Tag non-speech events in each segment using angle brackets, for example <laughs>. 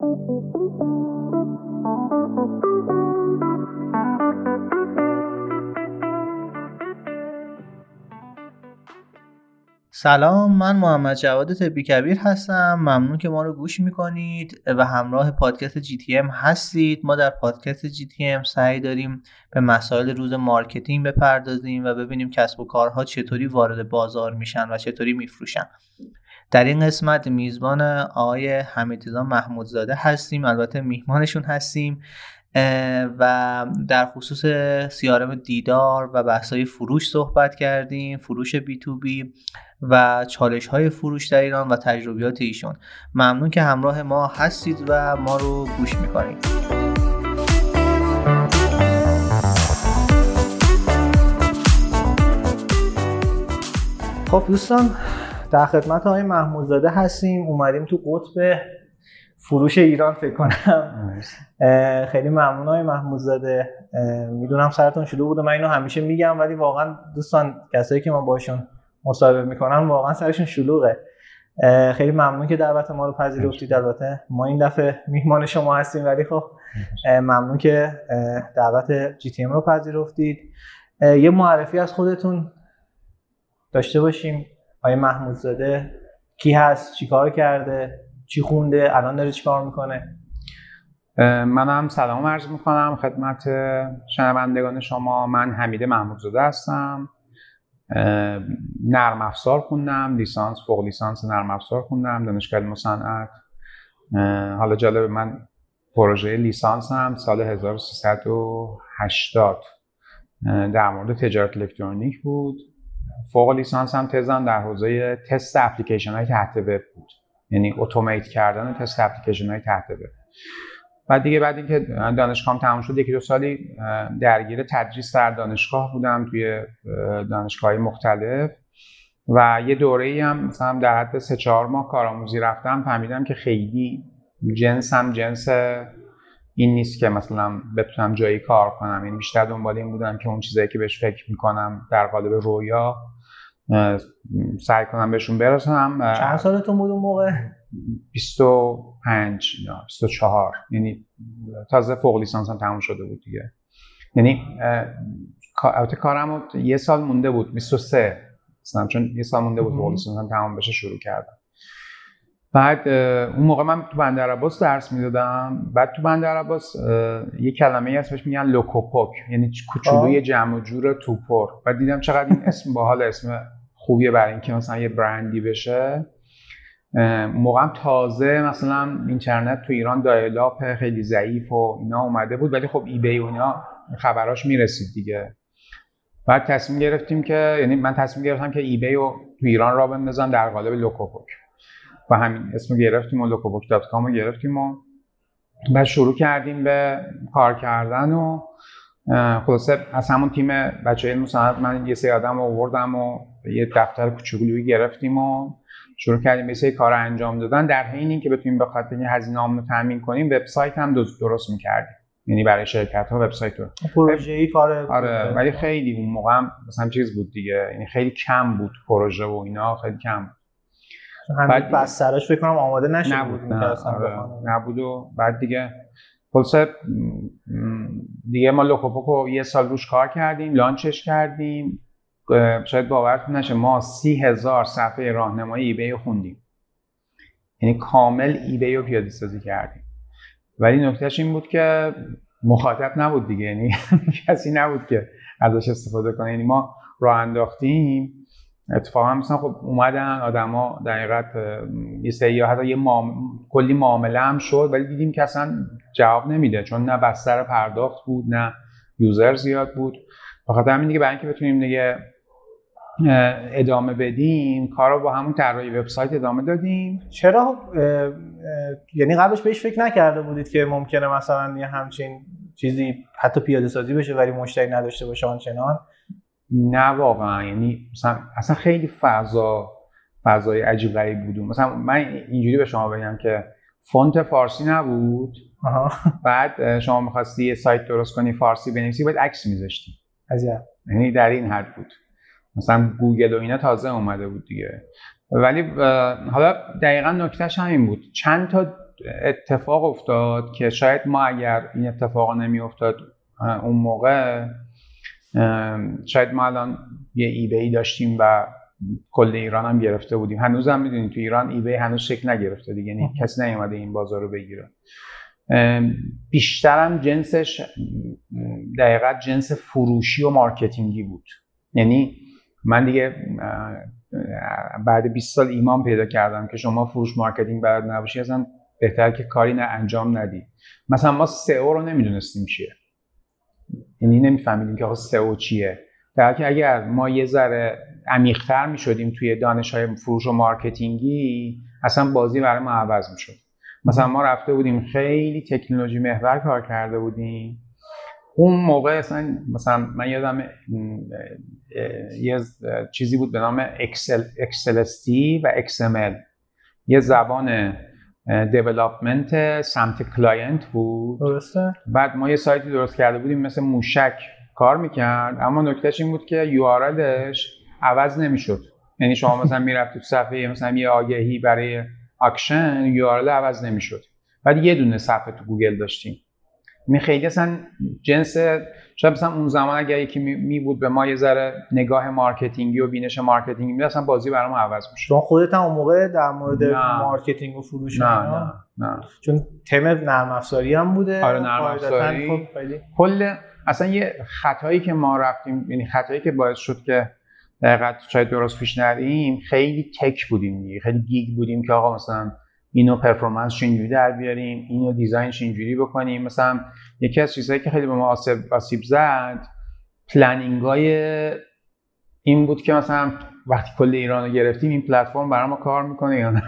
سلام من محمد جواد تبی کبیر هستم. ممنون که ما رو گوش می‌کنید و همراه پادکست GTM هستید. ما در پادکست GTM سعی داریم به مسائل روز مارکتینگ بپردازیم و ببینیم کسب و کارها چطوری وارد بازار میشن و چطوری میفروشن. در این قسمت میزبان آقای حمیدرضا محمودزاده هستیم البته میهمانشون هستیم و در خصوص سیارم دیدار و بحثای فروش صحبت کردیم فروش بی تو بی و چالش های فروش در ایران و تجربیات ایشون. ممنون که همراه ما هستید و ما رو گوش می‌کنید. خب دوستان در خدمت های محمودزاده هستیم. اومدیم تو قطب فروش ایران فکر کنم. خیلی ممنون های محمودزاده. می‌دونم سرتون شده بود و من اینو همیشه میگم ولی واقعا دوستان کسایی که ما باشون مصاحبه می‌کنن واقعا سرشون شلوغه. خیلی ممنون که دعوت ما رو پذیرفتید. البته ما این دفعه میهمان شما هستیم ولی خب ممنون که دعوت جی تی ام رو پذیرفتید. یه معرفی از خودتون داشته باشیم. آیه محمودزاده کی هست؟ چیکار کرده؟ چی خونده؟ الان داره چیکار می‌کنه؟ من هم سلام عرض می‌کنم. خدمت شنوندگان شما. من حمید محمودزاده هستم. نرم افزار خوندم. لیسانس فوق لیسانس نرم افزار خوندم. دانشگاه علم حالا جالب من پروژه لیسانس هم سال 1380 در مورد تجارت الکترونیک بود. فوق لیسانس هم تزم در حوزه تست اپلیکیشن های تحت وب بود. یعنی اتومات کردن تست اپلیکیشن های تحت وب. بعد دیگه بعد اینکه دانشگاهم تموم شد یکی دو سالی درگیر تدریس در دانشگاه بودم توی دانشگاه مختلف. و یه دوره ای هم مثلا در حد سه چهار ماه کارآموزی رفتم فهمیدم که خیلی جنسم جنس این نیست که مثلا بتونم جایی کار کنم. یعنی بیشتر دنبال این بودم که اون چیزایی که بهش فکر می‌کنم در قالب رویا سعی کنم بهشون برسم. چند سالتون بود اون موقع؟ 25 یا 24 یعنی تازه فوق لیسانس هم تموم شده بود دیگه. یعنی البته کارم یه سال مونده بود 23 مثلا چون یه سال مونده بود فوق لیسانس هم تمام بشه شروع کردم. بعد اون موقع من تو بندر عباس درس می‌دادم. بعد تو بندر عباس یه کلمه ای هست بهش میگن لوکوپوک یعنی کوچولوی جمع و جور توپر بعد دیدم چقدر این اسم باحال اسم خوبیه برای اینکه مثلا یه برندی بشه. موقع تازه مثلا اینترنت تو ایران dial-up خیلی ضعیف و اینا اومده بود ولی خب eBay و اینا خبراش می‌رسید دیگه. بعد تصمیم گرفتیم که یعنی من تصمیم گرفتم که eBay رو تو ایران را بندازم در قالب لوکوپوک. و همین اسمو گرفتیم و لوکوپوک dot com رو گرفتیم و بعد شروع کردیم به کار کردن و خلاصه از همون تیم بچه علم من یه سری آدم آوردم و یه دفتر کوچولویی گرفتیم و شروع کردیم به سری کار انجام دادن در حین اینکه بتونیم به خاطر این هزینه رو تامین کنیم وبسایت هم درست می‌کردیم. یعنی برای شرکت ها وبسایت رو. پروژه ای کار آره ولی خیلی اون موقع هم مثلا چیز بود دیگه. یعنی خیلی کم بود پروژه و اینا خیلی کم بود. بعد بسترش فکر کنم آماده نشده نبود نه. آره. نبود و بعد دیگه خلاصه دیگه ما لوکوپوکو یه سال روش کار کردیم launch ش کردیم. شاید باورتون نشه ما سی هزار صفحه راهنمایی eBay رو خوندیم. یعنی کامل eBay رو پیاده سازی کردیم. ولی نکتهش این بود که مخاطب نبود دیگه. یعنی <laughs> کسی نبود که ازش استفاده کنه. یعنی ما راه انداختیم. اتفاقا مثلا خب اومدن آدما در حقیقت یه سری حتی یه کلی معامله هم شد ولی دیدیم که اصلا جواب نمیده چون نه بستر پرداخت بود نه یوزر زیاد بود. بخاطر همین دیگه برای اینکه بتونیم دیگه ادامه بدیم کار رو با همون طراحی وبسایت ادامه دادیم. چرا؟ یعنی قبلش بهش فکر نکرده بودید که ممکنه مثلا یه همچین چیزی حتی پیاده سازی بشه ولی مشتری نداشته باشه آنچنان؟ نه واقعا. یعنی مثلا اصلا خیلی فضا فضای عجیب غریب بود. مثلا من اینجوری به شما بگم که فونت فارسی نبود. بعد شما می‌خواستی یه سایت درست کنی فارسی بنویسی باید عکس میذاشتی. یعنی در این حد بود. مثلا گوگل و اینا تازه اومده بود دیگه. ولی حالا دقیقا نکتهش همین بود. چند تا اتفاق افتاد که شاید ما اگر این اتفاق نمی افتاد اون موقع شاید ما الان یه ای ای داشتیم و کل ایران هم گرفته بودیم. هنوز هم می‌دونید تو ایران ای هنوز شکل نگرفته دیگه یعنی کسی نیومده این بازار رو بگیره. بیشترم جنسش دقیقا جنس فروشی و مارکتینگی بود. یعنی من دیگه بعد 20 سال ایمان پیدا کردم که شما فروش مارکتینگ بلد نباشی اصلا بهتر که کاری نه انجام ندی. مثلا ما سئو رو نمی‌دونستیم چیه. یعنی نمیفهمیدیم که سئو چیه. در که اگر ما یه ذره عمیق‌تر می‌شدیم توی دانش های فروش و مارکتینگی اصلا بازی برای ما عوض می‌شد. مثلا ما رفته بودیم خیلی تکنولوژی محور کار کرده بودیم. اون موقع اصلا مثلا من یادم یه چیزی بود به نام XSL XSLT و XML یه زبان development سمت client بود. درسته. بعد ما یه سایتی درست کرده بودیم مثل موشک کار می‌کرد اما نکتهش این بود که URL عوض نمی‌شد. یعنی شما مثلا می‌رفتی تو صفحه مثلا یه آگهی برای auction URL عوض نمی‌شد. بعد یه دونه صفحه تو گوگل داشتیم. می خیلی اصلا جنس شاید مثلا اون زمان اگر یکی می, بود به ما یه ذره نگاه مارکتینگی و بینش مارکتینگی می اصلا بازی برام عوض میشه شما خودت هم اون موقع در مورد مارکتینگ و فروش نه نه نه. چون تیم نرم افزاری هم بوده. آره نرم افزاری. خب کل اصلا یه خطایی که ما رفتیم یعنی خطایی که باعث شد که دقیقا شاید درست پیش نریم خیلی tech بودیم دیگه خیلی geek بودیم که آقا مثلا اینو performance اینجوری در بیاریم اینو design ش اینجوری بکنیم. مثلا یکی از چیزهایی که خیلی به ما آسیب, آسیب زد پلنینگ های این بود که مثلا وقتی کل ایران گرفتیم این پلتفرم برای ما کار می‌کنه یا نه؟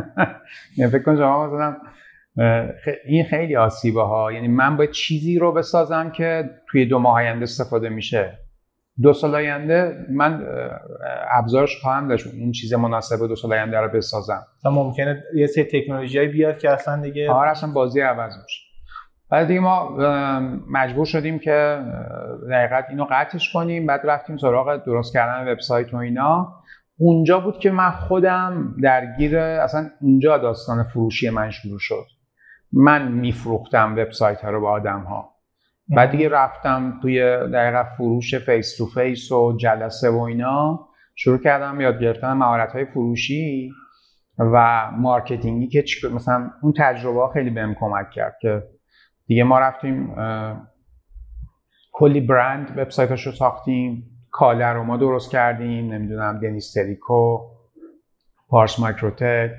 <laughs> یعنی فکر کن شما مثلا این خیلی آسیبه ها یعنی من باید چیزی رو بسازم که توی دو ماه آینده استفاده میشه. دو سال آینده من ابزارش خواهم داشت. این چیز مناسب دو سال آینده رو بسازم. تا ممکنه یه سری تکنولوژی بیاد که اصلا دیگه آره اصلا بازی عوض میشه بعد دیگه ما مجبور شدیم که دقیقت اینو قطعش کنیم. بعد رفتیم سراغ درست کردن وبسایت و اینا. اونجا بود که من خودم درگیر اصلا اونجا داستان فروشی من شروع شد. من میفروختم وبسایت ها رو به آدم ها بعد دیگه رفتم توی دقیقا فروش face to face و جلسه و اینا. شروع کردم یاد گرفتن مهارت های فروشی و مارکتینگی که مثلا اون تجربه ها خیلی بهم کمک کرد که دیگه ما رفتیم کلی برند وبسایتش رو ساختیم کاله رو ما درست کردیم نمی‌دونم دنیس تریکو پارس مایکروتک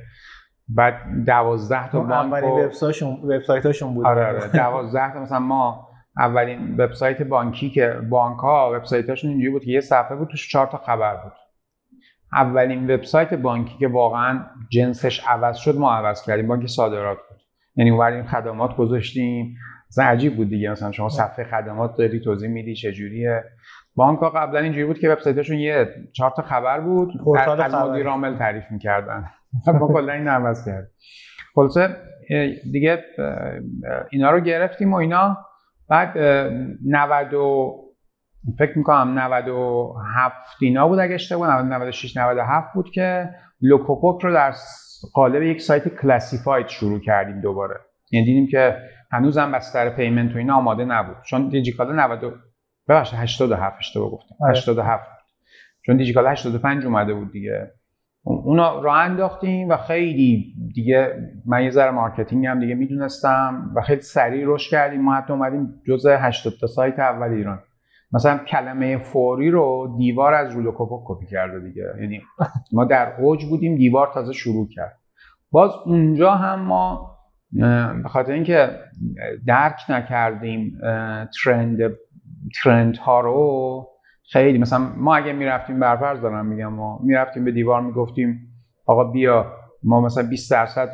بعد دوازده تا بانک اولین وبسایتاشون بود. آره آره دوازده تا مثلا ما اولین وبسایت بانکی که بانک ها وبسایتاشون اینجوری بود که یه صفحه بود توش چهار تا خبر بود. اولین وبسایت بانکی که واقعا جنسش عوض شد ما عوض کردیم بانک صادرات بود. یعنی اون خدمات گذاشتیم. مثلا عجیب بود دیگه مثلا شما صفحه خدمات داری توضیح میدی چه جوریه. بانک ها قبلا اینجوری بود که وبسایتشون یه چهار تا خبر بود. از مدیر عامل تعریف می‌کردن. <laughs> ما کلا این عوض کرد خلاصه دیگه اینا رو گرفتیم و اینا بعد 90 و فکر می‌کنم 97 اینا بود اگه اشتباه 96 97 بود که لوکوپوک رو در قالب یک سایت classified شروع کردیم دوباره. یعنی دیدیم که هنوزم بستر payment و اینا آماده نبود. چون دیجیکالا 90 ببخشید 87 اشتباه گفتم. 87 چون دیجیکالا 85 اومده بود دیگه. اونا راه انداختیم و خیلی دیگه من یه ذره مارکتینگ هم دیگه می‌دونستم و خیلی سریع رشد کردیم. ما حتی اومدیم جزء 80 تا سایت اول ایران. مثلا کلمه فوری رو دیوار از رولوکوپو کپی کرده دیگه. یعنی ما در اوج بودیم دیوار تازه شروع کرد. باز اونجا هم ما به خاطر اینکه درک نکردیم ترند ترند ها رو خیلی مثلا ما اگه می‌رفتیم برفرض دارم میگم ما می‌رفتیم به دیوار می‌گفتیم آقا بیا ما مثلا 20 درصد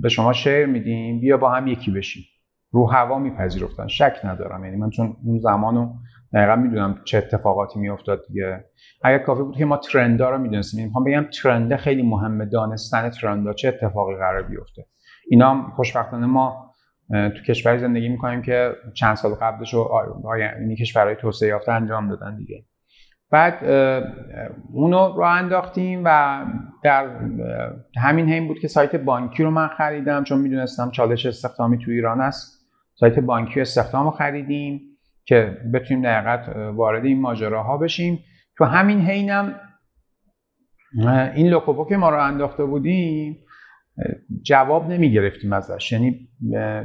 به شما شیر میدیم بیا با هم یکی بشیم. رو هوا میپذیرفتن شک ندارم. یعنی من چون اون زمانو دقیقا می‌دونم چه اتفاقاتی میافتاد دیگه. اگر کافی بود که ما ترندا رو می‌دونستیم. می‌خوام بگم ترنده خیلی مهمه دانستن ترندا چه اتفاقی قرار بیفته. اینا خوشبختانه ما تو کشوری زندگی می‌کنیم که چند سال قبلش رو یعنی کشورهای توسعه یافته انجام دادن دیگه. بعد اونو رو انداختیم و در همین حین بود که سایت بانکی رو من خریدم چون می‌دونستم چالش استخدامی تو ایران است. سایت بانکی استخدام رو خریدیم که بتونیم دقیقت وارد این ماجراها بشیم. تو همین حینم این لوکوپو که ما رو انداخته بودیم جواب نمی گرفتیم ازش. یعنی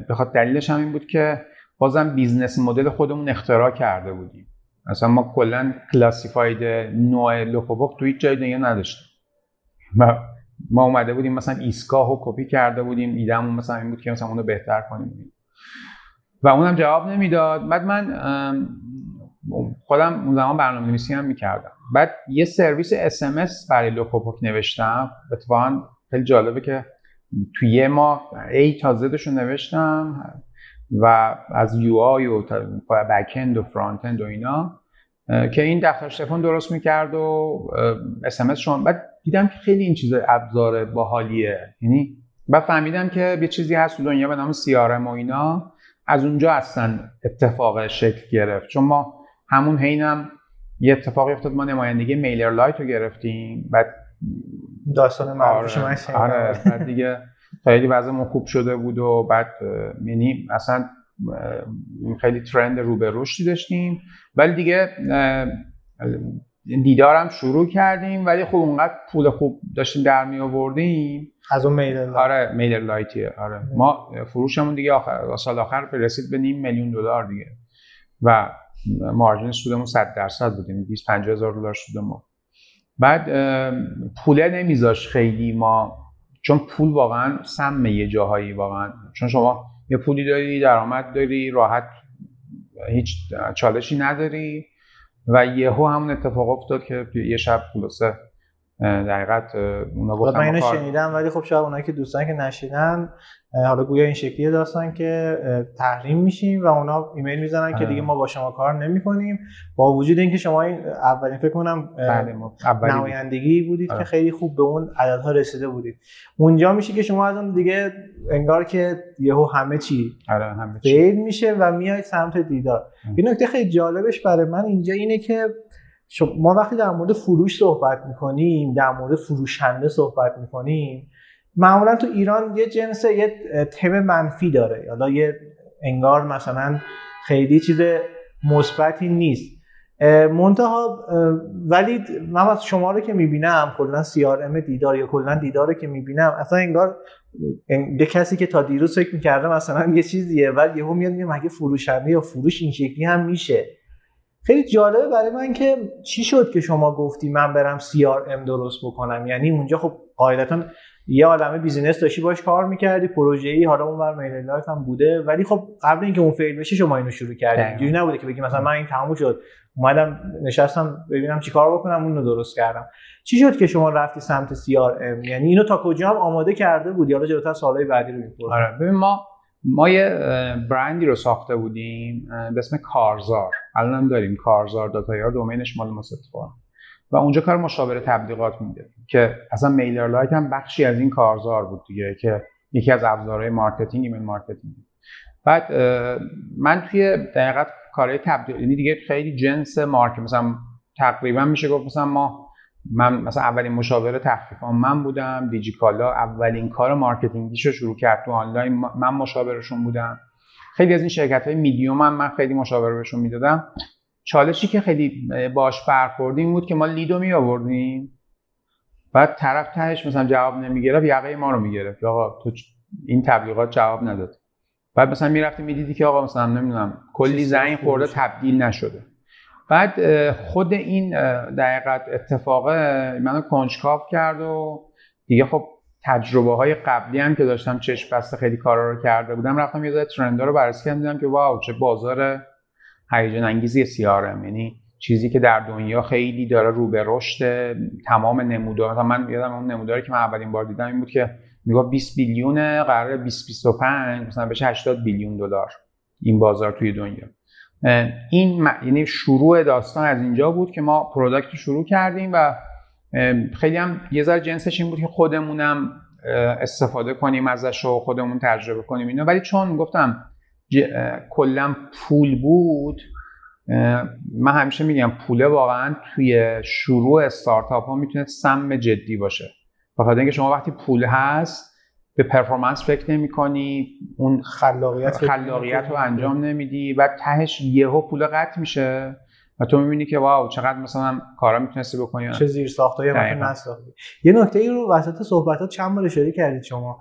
بخاطر دلیلش هم این بود که بازم business model خودمون اختراع کرده بودیم. مثلا ما کلا classified نوع لوکوبوک تو هیچ جای دیگه نداشتیم. ما اومده بودیم مثلا ایستگاه کپی کرده بودیم. ایدهمون مثلا این بود که مثلا اونو بهتر کنیم. و اونم جواب نمی‌داد. بعد من خودم اون زمان برنامه نویسی هم می‌کردم. بعد یه سرویس اس برای لوکوپوک نوشتم. اتفاقا خیلی جالبه که توی یه ماه A تا Z ش رو نوشتم. و از UI و back-end و front-end و اینا که این دفتر تلفن درست می‌کرد و SMS شما بعد دیدم که خیلی این چیز ابزار باحالیه. یعنی بعد فهمیدم که یه چیزی هست تو دنیا به نام CRM و اینا. از اونجا اصلا اتفاق شکل گرفت. چون ما همون حینم یه اتفاقی افتاد ما نمایندگی MailerLite رو گرفتیم. بعد داستان معروف آره, آره بعد دیگه خیلی وضعمون خوب شده بود و بعد یعنی اصلا خیلی ترند رو به رشدی داشتیم. ولی دیگه دیدارم شروع کردیم ولی خب اونقدر پول خوب داشتیم در می آوردیم. از اون میلر آره میلر لایتیه آره. ما فروشمون دیگه آخر سال آخر رسید به نیم میلیون دلار دیگه. و مارجین سودمون 100 درصد 20 50 هزار دلار سود ما بعد پوله نمیذاش خیلی ما چون پول واقعا سم یه جاهایی واقعا. چون شما یه پولی داری درآمد داری راحت هیچ چالشی نداری و یهو همون اتفاق افتاد که یه شب خلاصه دقیقت اونا گفتن من اینو شنیدم ولی خب شاید اونایی که دوستان که نشیدن حالا گویا این شکلیه داستان که تحریم میشیم و اونا ایمیل می‌زنن که دیگه ما با شما کار نمی‌کنیم. با وجود اینکه شما این اولین فکر کنم بله، نمایندگی بودید که آره. خیلی خوب به اون عددها رسیده بودید. اونجا میشه که شما از اون دیگه انگار که یهو همه چی آره همه چی. میشه و میاد سمت دیدار. این نکته خیلی جالبش برای من اینجا اینه که ما وقتی در مورد فروش صحبت می‌کنیم در مورد فروشنده صحبت می‌کنیم معمولا تو ایران یه جنس یه تم منفی داره. یا یه انگار مثلا خیلی چیز مثبتی نیست. منتها ولی من از شما رو که می‌بینم کلا CRM دیدار یا کلا دیدار که می‌بینم اصلا انگار یه کسی که تا دیروز فکر می‌کرده مثلا یه چیزیه ولی یهو میاد میگه مگه فروشنده یا فروش این شکلی هم میشه؟ خیلی جالبه برای من که چی شد که شما گفتی من برم CRM درست بکنم؟ یعنی اونجا خب قاعدتا یه عالمه business داشتی باش کار می‌کردی پروژه ای حالا اون بر MailerLite هم بوده. ولی خب قبل اینکه اون fail بشه شما اینو شروع کردی. اینجوری نبوده که بگی مثلا من این تموم شد. اومدم نشستم ببینم چیکار بکنم اون رو درست کردم. چی شد که شما رفتی سمت CRM یعنی اینو تا کجا هم آماده کرده بودی؟ حالا جلوتر سالهای بعدی رو می‌پرسم. آره ببین ما ما یه برندی رو ساخته بودیم به اسم کارزار. الان هم داریم کارزار dot ir دومینش مال ماست و اونجا کار مشاوره تبلیغات میده که اصلا MailerLite هم بخشی از این کارزار بود دیگه که یکی از ابزارهای marketing email marketing. بعد من توی حقیقت کارهای تبلیغ یعنی دیگه خیلی جنس market مثلا تقریبا میشه گفت مثلا ما من مثلا اولین مشاور تخفیفان بودم دیجیکالا اولین کار marketing یشو شروع کرد تو آنلاین. من مشاورشون بودم. خیلی از این شرکت های میدیوم هم من خیلی مشاوره بهشون می‌دادم. چالشی که خیلی باش برخوردیم بود که ما lead و می آوردیم بعد طرف تهش مثلا جواب نمی‌گرفت یقه ما رو می‌گرفت. آقا تو این تبلیغات جواب نداد. بعد مثلا می‌رفتی می‌دیدی که آقا مثلا نمی‌دونم کلی زنگ خورده تبدیل نشده. بعد خود این دقیقت اتفاق منو کنجکاو کرد و دیگه خب تجربه های قبلی هم که داشتم چشم بسته خیلی کارا رو کرده بودم رفتم یه ترندا رو بررسی کردم دیدم که واو چه بازار هیجان انگیزی سیارم. یعنی چیزی که در دنیا خیلی داره رو به رشد تمام نمودار من یادم اون نموداری که من اولین بار دیدم این بود که می‌گفت 20 بیلیون قرار 2025 مثلا بشه 80 بیلیون دلار این بازار توی دنیا. این یعنی شروع داستان از اینجا بود که ما پروداکت شروع کردیم و خیلی هم یه ذره جنسش این بود که خودمونم استفاده کنیم ازش و خودمون تجربه کنیم اینا. ولی چون گفتم کلا پول بود من همیشه میگم پوله واقعا توی شروع استارتاپ ها می‌تونه سم جدی باشه. بخاطر اینکه شما وقتی پول هست به performance فکر نمی کنی اون خلاقیت خلاقیت رو انجام نمیدی و تهش یهو پول قطع میشه و تو می‌بینی که wow چقدر مثلا کارا می‌تونستی بکنی. چه زیر ساختایی مثلا نساختی یه نکته ای رو وسط صحبتات چند بار اشاره کردید شما.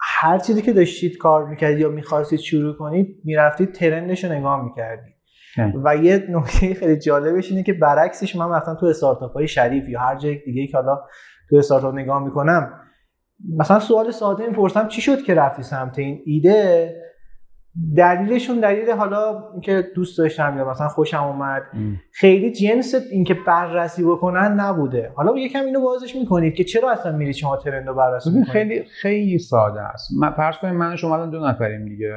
هر چیزی که داشتید کار می‌کردید یا می‌خواستید شروع کنید می‌رفتید trend ش رو نگاه می‌کردید. و یه نکته خیلی جالبش اینه که برعکسش من مثلا تو استارتاپ های شریف یا هر جای دیگه که حالا تو استارتاپ نگاه می‌کنم مثلا سوال ساده می‌پرسم چی شد که رفتی سمت این ایده؟ دلیلشون دلیل حالا اینکه دوست داشتم یا مثلا خوشم اومد. خیلی جنس اینکه بررسی بکنن نبوده. حالا یکم اینو بازش می‌کنید که چرا اصلا میرید شما ترند رو بررسی می‌کنید؟ خیلی خیلی ساده است. من فرض کنیم من شما دو نفریم دیگه.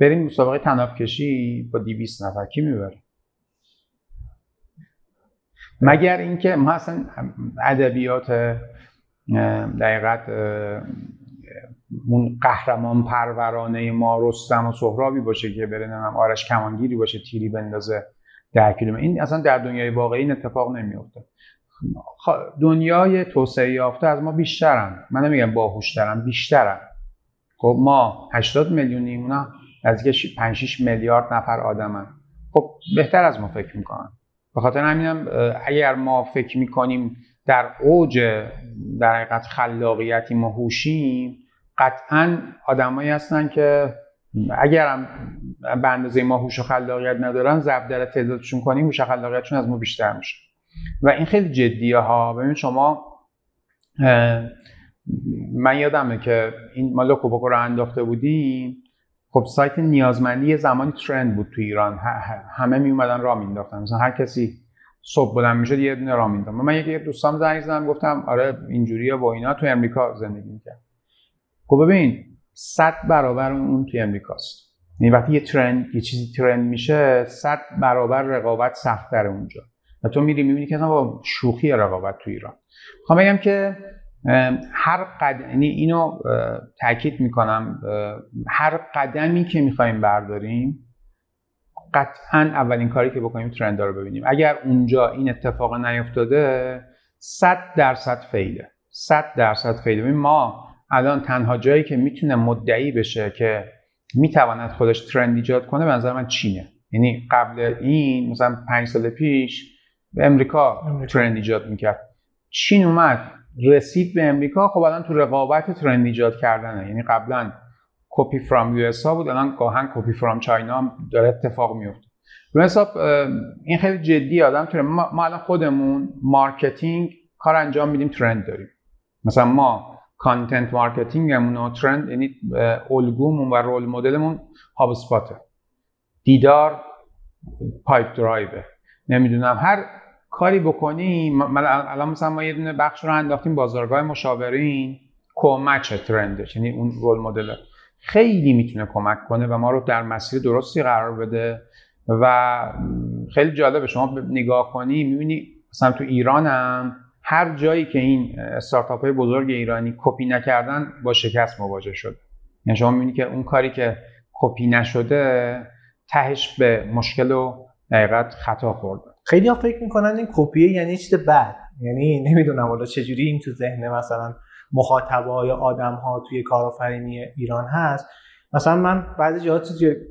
بریم مسابقه تناب کشی با 200 نفر. کی می‌بره؟ مگر اینکه ما اصلا ادبیات دقیقت اون قهرمان پرورانه ما رستم و سهرابی باشه که بره نمیم آرش کمانگیری باشه تیری بندازه ده کیلومتر این اصلا در دنیای واقعی این اتفاق نمیفته دنیای توسعه یافته از ما بیشترن. من نمیگم باهوشترن بیشترن. خب ما 80 میلیونیم اونا نزدیک 5 6 میلیارد نفر آدمن. خب بهتر از ما فکر می‌کنن. به خاطر همینم اگر ما فکر می‌کنیم در اوج در حقیقت خلاقیتی ما هوشیم قطعا آدمایی هستن که اگرم به اندازه ما هوش و خلاقیت ندارن ضرب در تعدادشون کنیم هوش و خلاقیتشون از ما بیشتر میشه. و این خیلی جدیه ها ببینید شما من یادمه که این ما لوکوبوکو رو انداخته بودیم. خب سایت نیازمندی یه زمانی ترند بود تو ایران. همه می اومدن راه مینداختن مثلا هر کسی صبح بلند می‌شد یه دونه راه من یکی دوستام زنگ زدم گفتم آره اینجوریه با اینا تو امریکا زندگی می‌کرد. خب ببین صد برابر اون تو امریکاست. یعنی وقتی یه ترند یه چیزی ترند میشه صد برابر رقابت سختتر اونجا. و تو میری می‌بینی که با شوخی رقابت تو ایران. می‌خوام بگم که هر قدم یعنی اینو تاکید می‌کنم هر قدمی که می‌خوایم برداریم قطعا اولین کاری که بکنیم ترند رو ببینیم. اگر اونجا این اتفاق نیفتاده 100 درصد فیله 100 درصد فیله ما الان تنها جایی که می‌تونه مدعی بشه که می‌تواند خودش ترند ایجاد کنه به نظر من چینه. یعنی قبل این مثلا پنج سال پیش به امریکا, trend ایجاد می‌کرد. چین اومد رسید به امریکا خب الان تو رقابت trend ایجاد کردنه. یعنی قبلا copy from US بود. الان گاهن copy from China هم داره اتفاق میفته. به حساب این خیلی جدی آدم تو ما الان خودمون marketing کار انجام میدیم trend داریم. مثلا ما content marketing مون و trend یعنی الگومون و role model مون HubSpot ه دیدار Pipedrive نمی‌دونم. هر کاری بکنیم الان مثلا ما یه دونه بخش رو انداختیم بازارگاه مشاورین کمچ trend ش یعنی اون role model خیلی می‌تونه کمک کنه و ما رو در مسیر درستی قرار بده و خیلی جالبه. شما نگاه کنی می‌بینی مثلا تو ایرانم هر جایی که این استارتاپ های بزرگ ایرانی کپی نکردن با شکست مواجه شده. یعنی شما می‌بینی که اون کاری که کپی نشده تهش به مشکل و دقیقت خطا خورده خیلی ها فکر می‌کنن این کپیه یعنی چیز بد. یعنی نمی‌دونم حالا چجوری این تو ذهن مثلا مخاطبه یا آدم ها توی کارآفرینی ایران هست. مثلا من بعضی جاها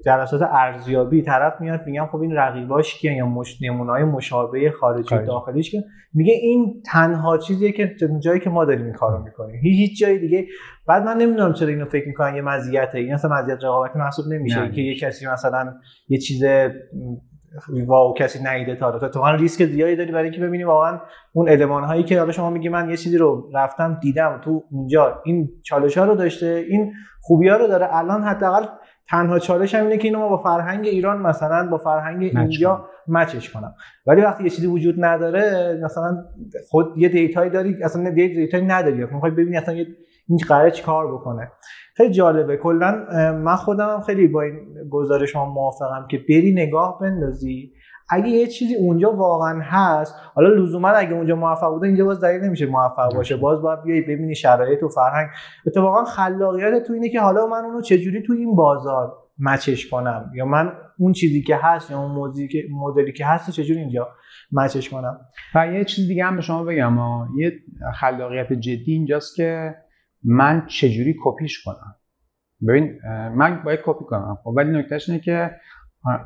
جلسات ارزیابی طرف میاد میگم خب این رقیباش کیه یا مش... نمونه‌های مشابه خارجی و داخلیش که میگه این تنها چیزیه که جایی که ما داریم این کارو می‌کنیم. هیچ جای دیگه. بعد من نمی‌دونم چرا اینو فکر می‌کنن یه مزیته. این اصلا مزیت رقابتی محسوب نمیشه. که یه کسی مثلا یه چیز واو کسی نیده تا تو تو ریسک زیادی داری برای اینکه ببینی واقعا اون المان هایی که حالا شما میگی من یه چیزی رو رفتم دیدم تو اونجا این چالش ها رو داشته این خوبی ها رو داره. الان حداقل تنها چالش هم اینه که اینو ما با فرهنگ ایران مثلا با فرهنگ اینجا مچش کنم. ولی وقتی یه چیزی وجود نداره مثلا خود یه دیتایی داری اصلا دیتایی نداری. می‌خوای ببینی اصلا یه این قراره کار بکنه. خیلی جالبه. کلا من خودم هم خیلی با این گزارش شما موافقم که بری نگاه بندازی. اگه یه چیزی اونجا واقعا هست حالا لزوما اگه اونجا موفق بوده اینجا باز دلیل نمیشه موفق باشه. باز باید بیای ببینی شرایط و فرهنگ. اتفاقا خلاقیت تو اینه که حالا من اونو چجوری تو این بازار match ش کنم؟ یا من اون چیزی که هست یا اون مدلی که هست چجوری اینجا match ش کنم؟ و یه چیز دیگه هم به شما بگم یه خلاقیت جدی اینجاست که من چجوری کپیش کنم؟ ببین من باید کپی کنم. خب ولی نکتهش اینه که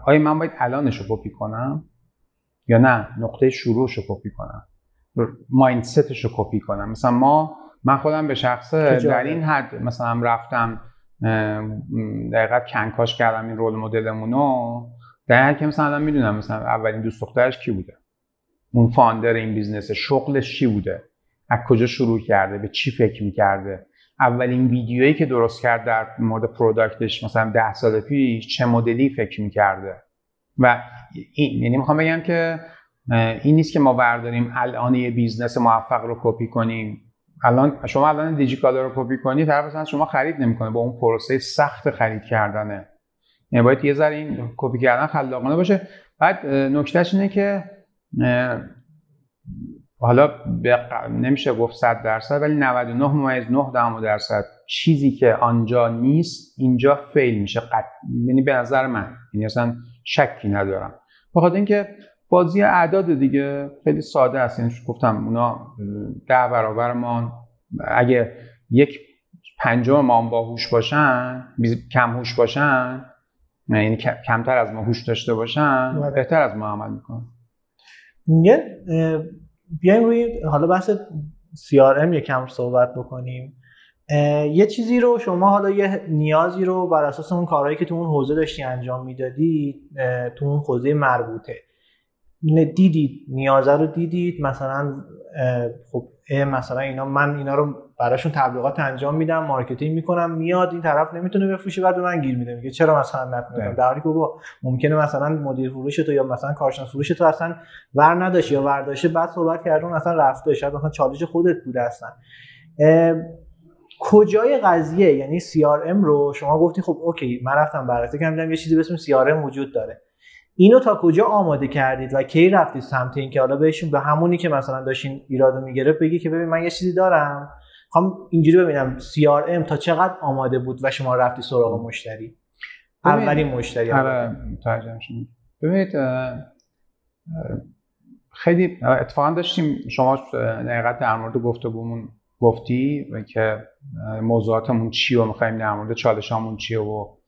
آیا من باید الانش رو کپی کنم یا نه؟ نقطه شروعش رو کپی کنم. mindset ش رو کپی کنم. مثلا ما من خودم به شخصه در این حد مثلا رفتم دقیقا کنکاش کردم این role model مون رو در که مثلا الان می‌دونم مثلا اولین دوست دخترش کی بوده؟ اون founder این business شغلش چی بوده؟ از کجا شروع کرده؟ به چی فکر می‌کرده؟ اولین ویدیویی که درست کرد در مورد product ش مثلا ده سال پیش چه مدلی فکر می‌کرده. و این یعنی می‌خوام بگم که این نیست که ما برداریم الان یه business موفق رو کپی کنیم. الان شما الان دیجیکالا رو کپی کنی طرف مثلا شما خرید نمی‌کنه با اون پروسه سخت خرید کردنه. یعنی باید یه ذره این کپی کردن خلاقانه باشه. بعد نکتهش اینه که حالا نمیشه گفت 100 درصد ولی 99 ممیز 9 درصد چیزی که آنجا نیست اینجا فیل میشه. قط... یعنی به نظر من یعنی اصلا شکی ندارم. بخاطر اینکه بازی اعداد دیگه خیلی ساده است. یعنی گفتم اونا ده برابر ما اگه یک پنجم ما باهوش باشن کم هوش باشن یعنی کمتر از ما هوش داشته باشن بله. بهتر از ما عمل می‌کنن. بیایم روی حالا بحث CRM یکم صحبت بکنیم. یه چیزی رو شما حالا یه نیازی رو بر اساس اون کارهایی که تو اون حوزه داشتی انجام می‌دادی تو اون حوزه مربوطه. دیدید نیازه رو دیدید مثلا خب مثلا اینا من اینا رو براشون تبلیغات انجام میدم marketing می‌کنم میاد این طرف نمی‌تونه بفروشه بعد به من گیر میده میگه چرا مثلا نتونم در حالی که بابا ممکنه مثلا مدیر فروش تو یا مثلا کارشناس فروش تو اصلا ور نداشت یا ورداشته بعد صحبت کردون اصلا رفته شاید مثلا چالش خودت بوده اصلا. کجای قضیه؟ یعنی CRM رو شما گفتی خب okay من رفتم بررسی کردم یه چیزی به اسم CRM وجود داره. اینو تا کجا آماده کردید و کی رفتید سمت این که حالا بهشون به همونی که مثلا داشتین ایرادو می‌گرفت بگی که ببین من یه چیزی دارم. خواهم اینجوری ببینم CRM تا چقدر آماده بود و شما رفتی سراغ مشتری؟ اولین مشتری آره ببینید خیلی اتفاقا داشتیم شما دقیقت در مورد گفتگومون گفتی که موضوعاتمون چی و می‌خوایم در مورد چالشامون چیه و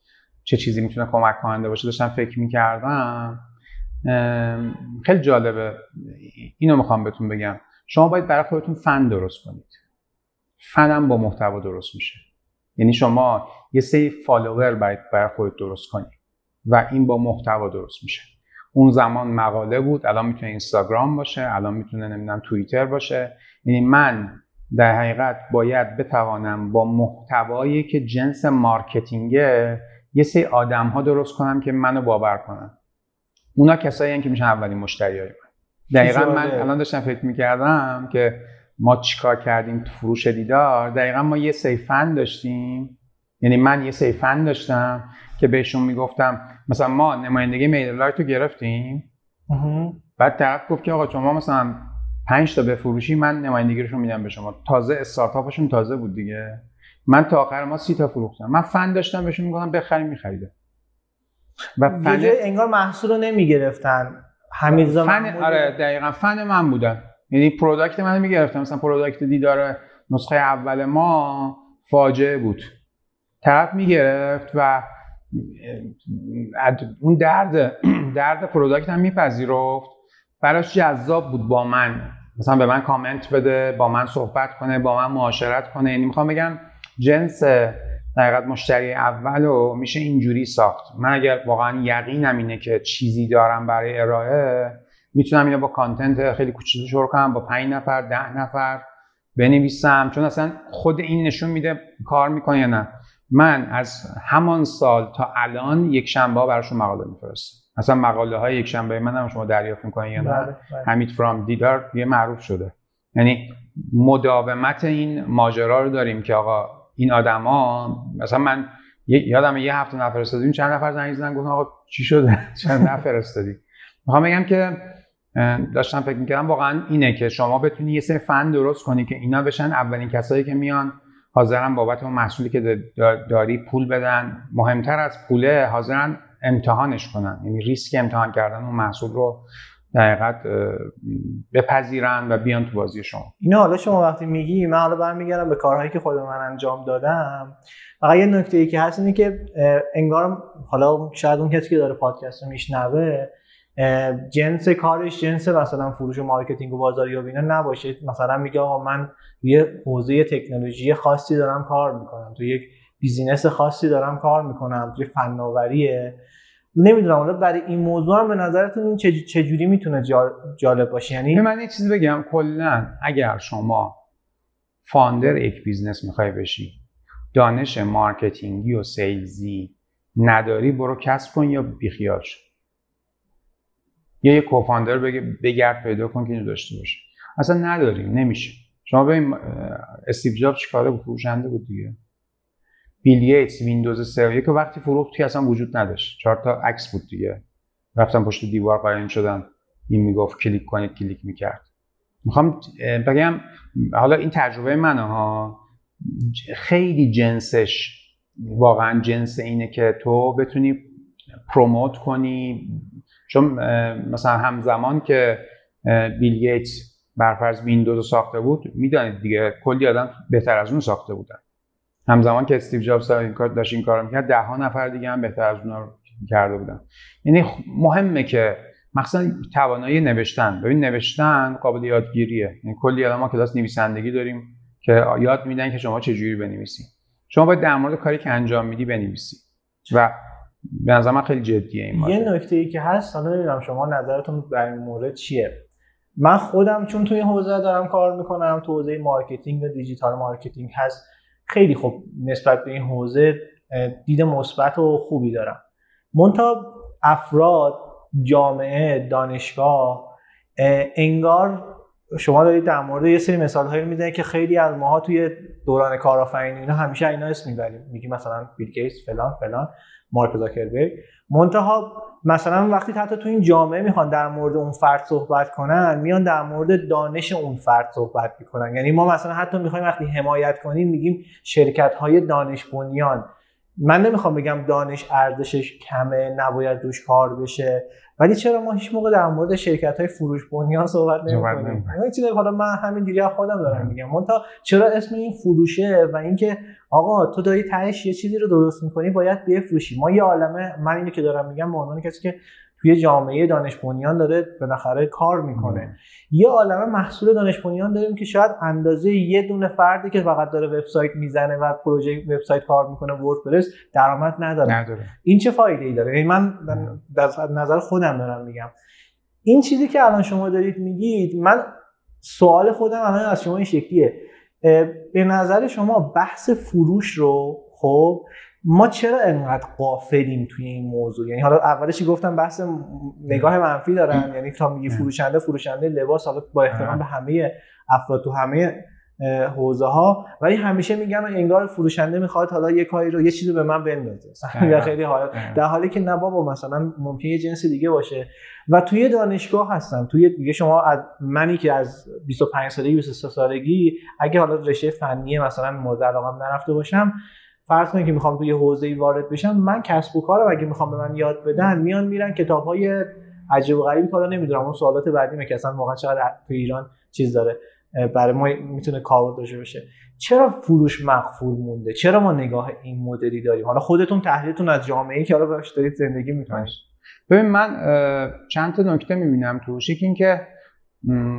چه چیزی می‌تونه کمک کننده باشه داشتم فکر می‌کردم. خیلی جالبه. اینو می‌خوام بهتون بگم. شما باید برای خودتون فن درست کنید. فنم با محتوا درست میشه. یعنی شما یه سری follower باید برای خودت درست کنی و این با محتوا درست میشه. اون زمان مقاله بود الان می‌تونه اینستاگرام باشه الان می‌تونه نمی‌دونم توییتر باشه. یعنی من در حقیقت باید بتوانم با محتوایی که جنس marketing ه یه سری آدم ها درست کنم که منو باور کنن. اونا کسایی که میشن اولین مشتری های من. دقیقا من الان داشتم فکر می‌کردم که ما چیکار کردیم تو فروش دیدار. دقیقا ما یه سیفن داشتیم. یعنی من یه سیفن داشتم که بهشون می‌گفتم مثلا ما نمایندگی میل لایت رو گرفتیم. بعد طرف گفت که آقا شما مثلا 5 تا بفروشی من نمایندگیشون میدم به شما. تازه استارتاپشون تازه بود دیگه. من تا آخر ما سی تا فروختم. من فن داشتم بهشون می‌گفتم بخریم میخریدن و فن انگار محصول رو نمی‌گرفتن. همین فن آره دقیقا. فن من بودن یعنی product من می‌گرفتم. مثلا product دیدار نسخه اول ما فاجعه بود. طرف می‌گرفت و اون درد درد product هم میپذیرفت. براش جذاب بود با من. مثلا به من کامنت بده با من صحبت کنه با من معاشرت کنه. یعنی می‌خوام بگم جنس دقیقت مشتری اول رو میشه اینجوری ساخت. من اگر واقعا یقینم اینه که چیزی دارم برای ارائه می‌تونم اینو با کانتنت خیلی کوچیک شروع کنم با 5 نفر ده نفر بنویسم. چون اصلا خود این نشون میده کار می‌کنه یا نه. من از همان سال تا الان یک شنبه ها براشون مقاله میفرستم. اصلا مقاله های یک شنبه من هم شما دریافت می‌کنین یا نه. حمید فرام دیدار یه معروف شده. یعنی مداومت این ماجرا رو داریم که آقا این آدما مثلا من یادم یه هفته نفرستادیم چند نفر زنگ زدن گفتن آقا چی شده؟ <laughs> چند نفرستادی؟ می‌خوام بگم که داشتم فکر می‌کردم واقعا اینه که شما بتونی یه سری فن درست کنی که اینا بشن اولین کسایی که میان حاضرن بابت اون محصولی که داری پول بدن. مهمتر از پوله حاضرن امتحانش کنن یعنی ریسک امتحان کردن اون محصول رو دقیقت بپذیرن و بیان تو بازی شما. اینا حالا شما وقتی میگی من حالا برمیگردم به کارهایی که خود من انجام دادم. فقط یه نکته ای که هست اینه که انگار حالا شاید اون کسی که داره پادکست رو میشنوه جنس کارش جنس مثلا فروش و marketing و بازاریابی اینا نباشه. مثلا میگه آقا من یه حوزه تکنولوژی خاصی دارم کار می‌کنم. تو یک business خاصی دارم کار می‌کنم. توی فناوریه. نمی‌دونم حالا برای این موضوع هم به نظرتون این چجوری می‌تونه جالب باشه؟ یعنی من یه چیزی بگم کلا اگر شما founder یک business می‌خوای بشی دانش marketing ی و sales ی نداری برو کسب کن یا بیخیال شو. یا یه co-founder بگه بگرد پیدا کن که اینو داشته باشه. اصلا نداریم نمیشه. شما ببین استیو جابز چیکاره بود؟ فروشنده بود دیگه. بیل گیتس ویندوز سرور که وقتی فروخت که اصلا وجود نداشت. چهار تا عکس بود دیگه. رفتن پشت دیوار قایم شدن این می‌گفت کلیک کنید کلیک می‌کرد. می‌خوام بگم حالا این تجربه منه ها. خیلی جنسش واقعا جنس اینه که تو بتونی promote کنی. چون مثلا همزمان که بیل گیتس برفرض ویندوز ساخته بود می‌دانید دیگه کلی آدم بهتر از اون ساخته بودن. همزمان که استیو جابز این کار داشت این کارو می‌کرد ده ها نفر دیگه هم بهتر از اونها کرده بودن. یعنی مهمه که مثلا توانایی نوشتن. ببین نوشتن قابل یادگیریه. یعنی کلی آدم ما کلاس نویسندگی داریم که یاد میدن که شما چجوری بنویسی شما باید در مورد کاری که انجام میدی بنویسی. و به نظر من خیلی جدیه این یه نکته ای که هست حالا نمی‌دونم شما نظرتون در این مورد چیه؟ من خودم چون توی حوزه دارم کار می‌کنم تو حوزه marketing و digital marketing هست خیلی خوب نسبت به این حوزه دید مثبت و خوبی دارم. مونتا افراد جامعه دانشگاه انگار شما دارید در مورد یه سری مثال هایی می‌زنید که خیلی از ماها توی دوران کارآفرینی اینا همیشه اینا اسم می‌بریم. میگی مثلا بیل فلان فلان. مارک زاکربرگ. منتها مثلا وقتی حتی تو این جامعه می‌خوان در مورد اون فرد صحبت کنن میان در مورد دانش اون فرد صحبت می‌کنن. یعنی ما مثلا حتی می‌خوایم وقتی حمایت کنیم میگیم شرکت های دانش بنیان. من نمی‌خوام بگم دانش ارزشش کمه نباید روش کار بشه. ولی چرا ما هیچ موقع در مورد شرکت های فروش بنیان صحبت نمی‌کنیم؟ چیزی حالا من همین از خودم دارم میگم. تا چرا اسم این فروشه و اینکه آقا تو داری تهش یه چیزی رو درست می‌کنی باید بفروشی. ما یه عالمه من اینو که دارم میگم به عنوان کسی که توی جامعه دانش بنیان داره بالاخره کار می‌کنه. یه عالمه محصول دانش بنیان داریم که شاید اندازه یه دونه فردی که فقط داره وبسایت می‌زنه و پروژه وبسایت کار می‌کنه وردپرس درآمد نداره. نداره. این چه فایده ای داره؟ یعنی من در نظر خودم دارم میگم. این چیزی که الان شما دارید میگید من سوال خودم الان از شما این شکلیه. به نظر شما بحث فروش رو خب ما چرا انقدر قافلیم توی این موضوع؟ یعنی حالا اولش گفتم بحث نگاه منفی دارن یعنی تا میگی فروشنده فروشنده لباس حالا با احترام به همه افراد تو همه حوزه ها ولی همیشه میگن انگار فروشنده می‌خواد حالا یه کاری رو یه چیزی به من بندازه. <laughs> در خیلی حالت در حالی که نه بابا مثلا ممکن یه جنس دیگه باشه. و توی دانشگاه هستم. توی دیگه شما از منی که از 25 سالگی 23 سالگی اگه حالا رشته فنی مثلا مورد علاقم نرفته باشم فرض کنید که می‌خوام توی حوزه وارد بشم من کسب و کارم اگه می‌خوام به من یاد بدن میان میرن کتاب های عجیب و غریبی که نمی‌دونم اون سوالات بعدی که اصلا واقعا چقدر تو ایران چیز داره برای ما می‌تونه کاربرد داشته باشه. چرا فروش مقفول مونده؟ چرا ما نگاه این مدلی داریم؟ حالا خودتون تحلیلتون از جامعه ای که حالا باش دارید زندگی می‌کنید. ببین من چند تا نکته می‌بینم توش. یکی اینکه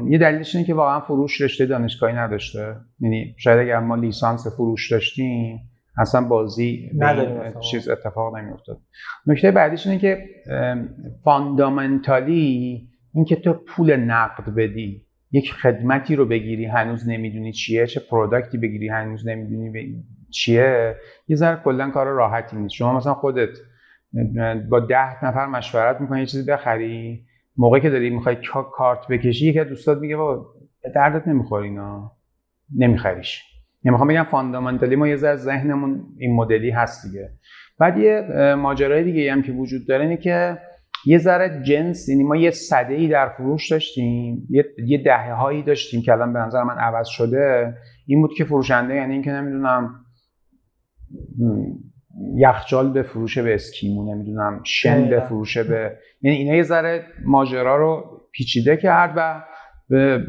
یه دلیلش اینه که واقعا فروش رشته دانشگاهی نداشته. یعنی شاید اگر ما لیسانس فروش داشتیم اصلا بازی چیز اتفاق نمیافتاد. نکته بعدیش اینه که fundamentally اینکه تو پول نقد بدی یک خدمتی رو بگیری هنوز نمی‌دونی چیه چه product ی بگیری هنوز نمی‌دونی چیه یه ذره کلا کار راحتی نیست. شما مثلا خودت با ده نفر مشورت می‌کنی یه چیزی بخری موقعی که داری می‌خوای کارت بکشی یکی از دوستات میگه به دردت نمی‌خوره اینا نمیخریش. یعنی می‌خوام بگم fundamentally ما یه ذره ذهنمون این مدلی هست دیگه. بعد یه ماجرای دیگه هم که وجود داره اینه که یه ذره جنس یعنی ما یه صده ای در فروش داشتیم یه, یه دهه هایی داشتیم که الان به نظر من عوض شده. این بود که فروشنده یعنی اینکه نمی‌دونم یخچال به فروش به اسکیمو نمی‌دونم شن به فروشه به یعنی اینا یه ذره ماجرا رو پیچیده کرد و به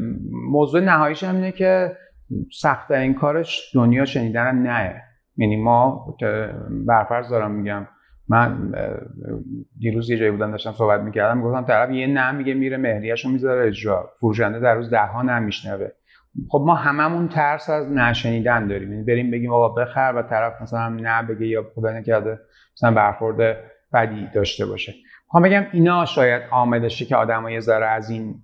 موضوع نهاییش هم اینه که سخت این کارش دنیا شنیدن نه. یعنی ما برفرض دارم میگم. من دیروز یه جایی بودم داشتم صحبت می‌کردم گفتم طرف یه نه میگه میره مهریهشو می‌ذاره اجرا. فروشنده در روز ده ها نمیشنوه خب ما هممون ترس از نشنیدن داریم. یعنی بریم بگیم آقا بخر و طرف مثلا نه بگه یا خدا نکرده مثلا برخورد بدی داشته باشه. می‌خوام بگم اینا شاید آمدشه که آدمای ذره از این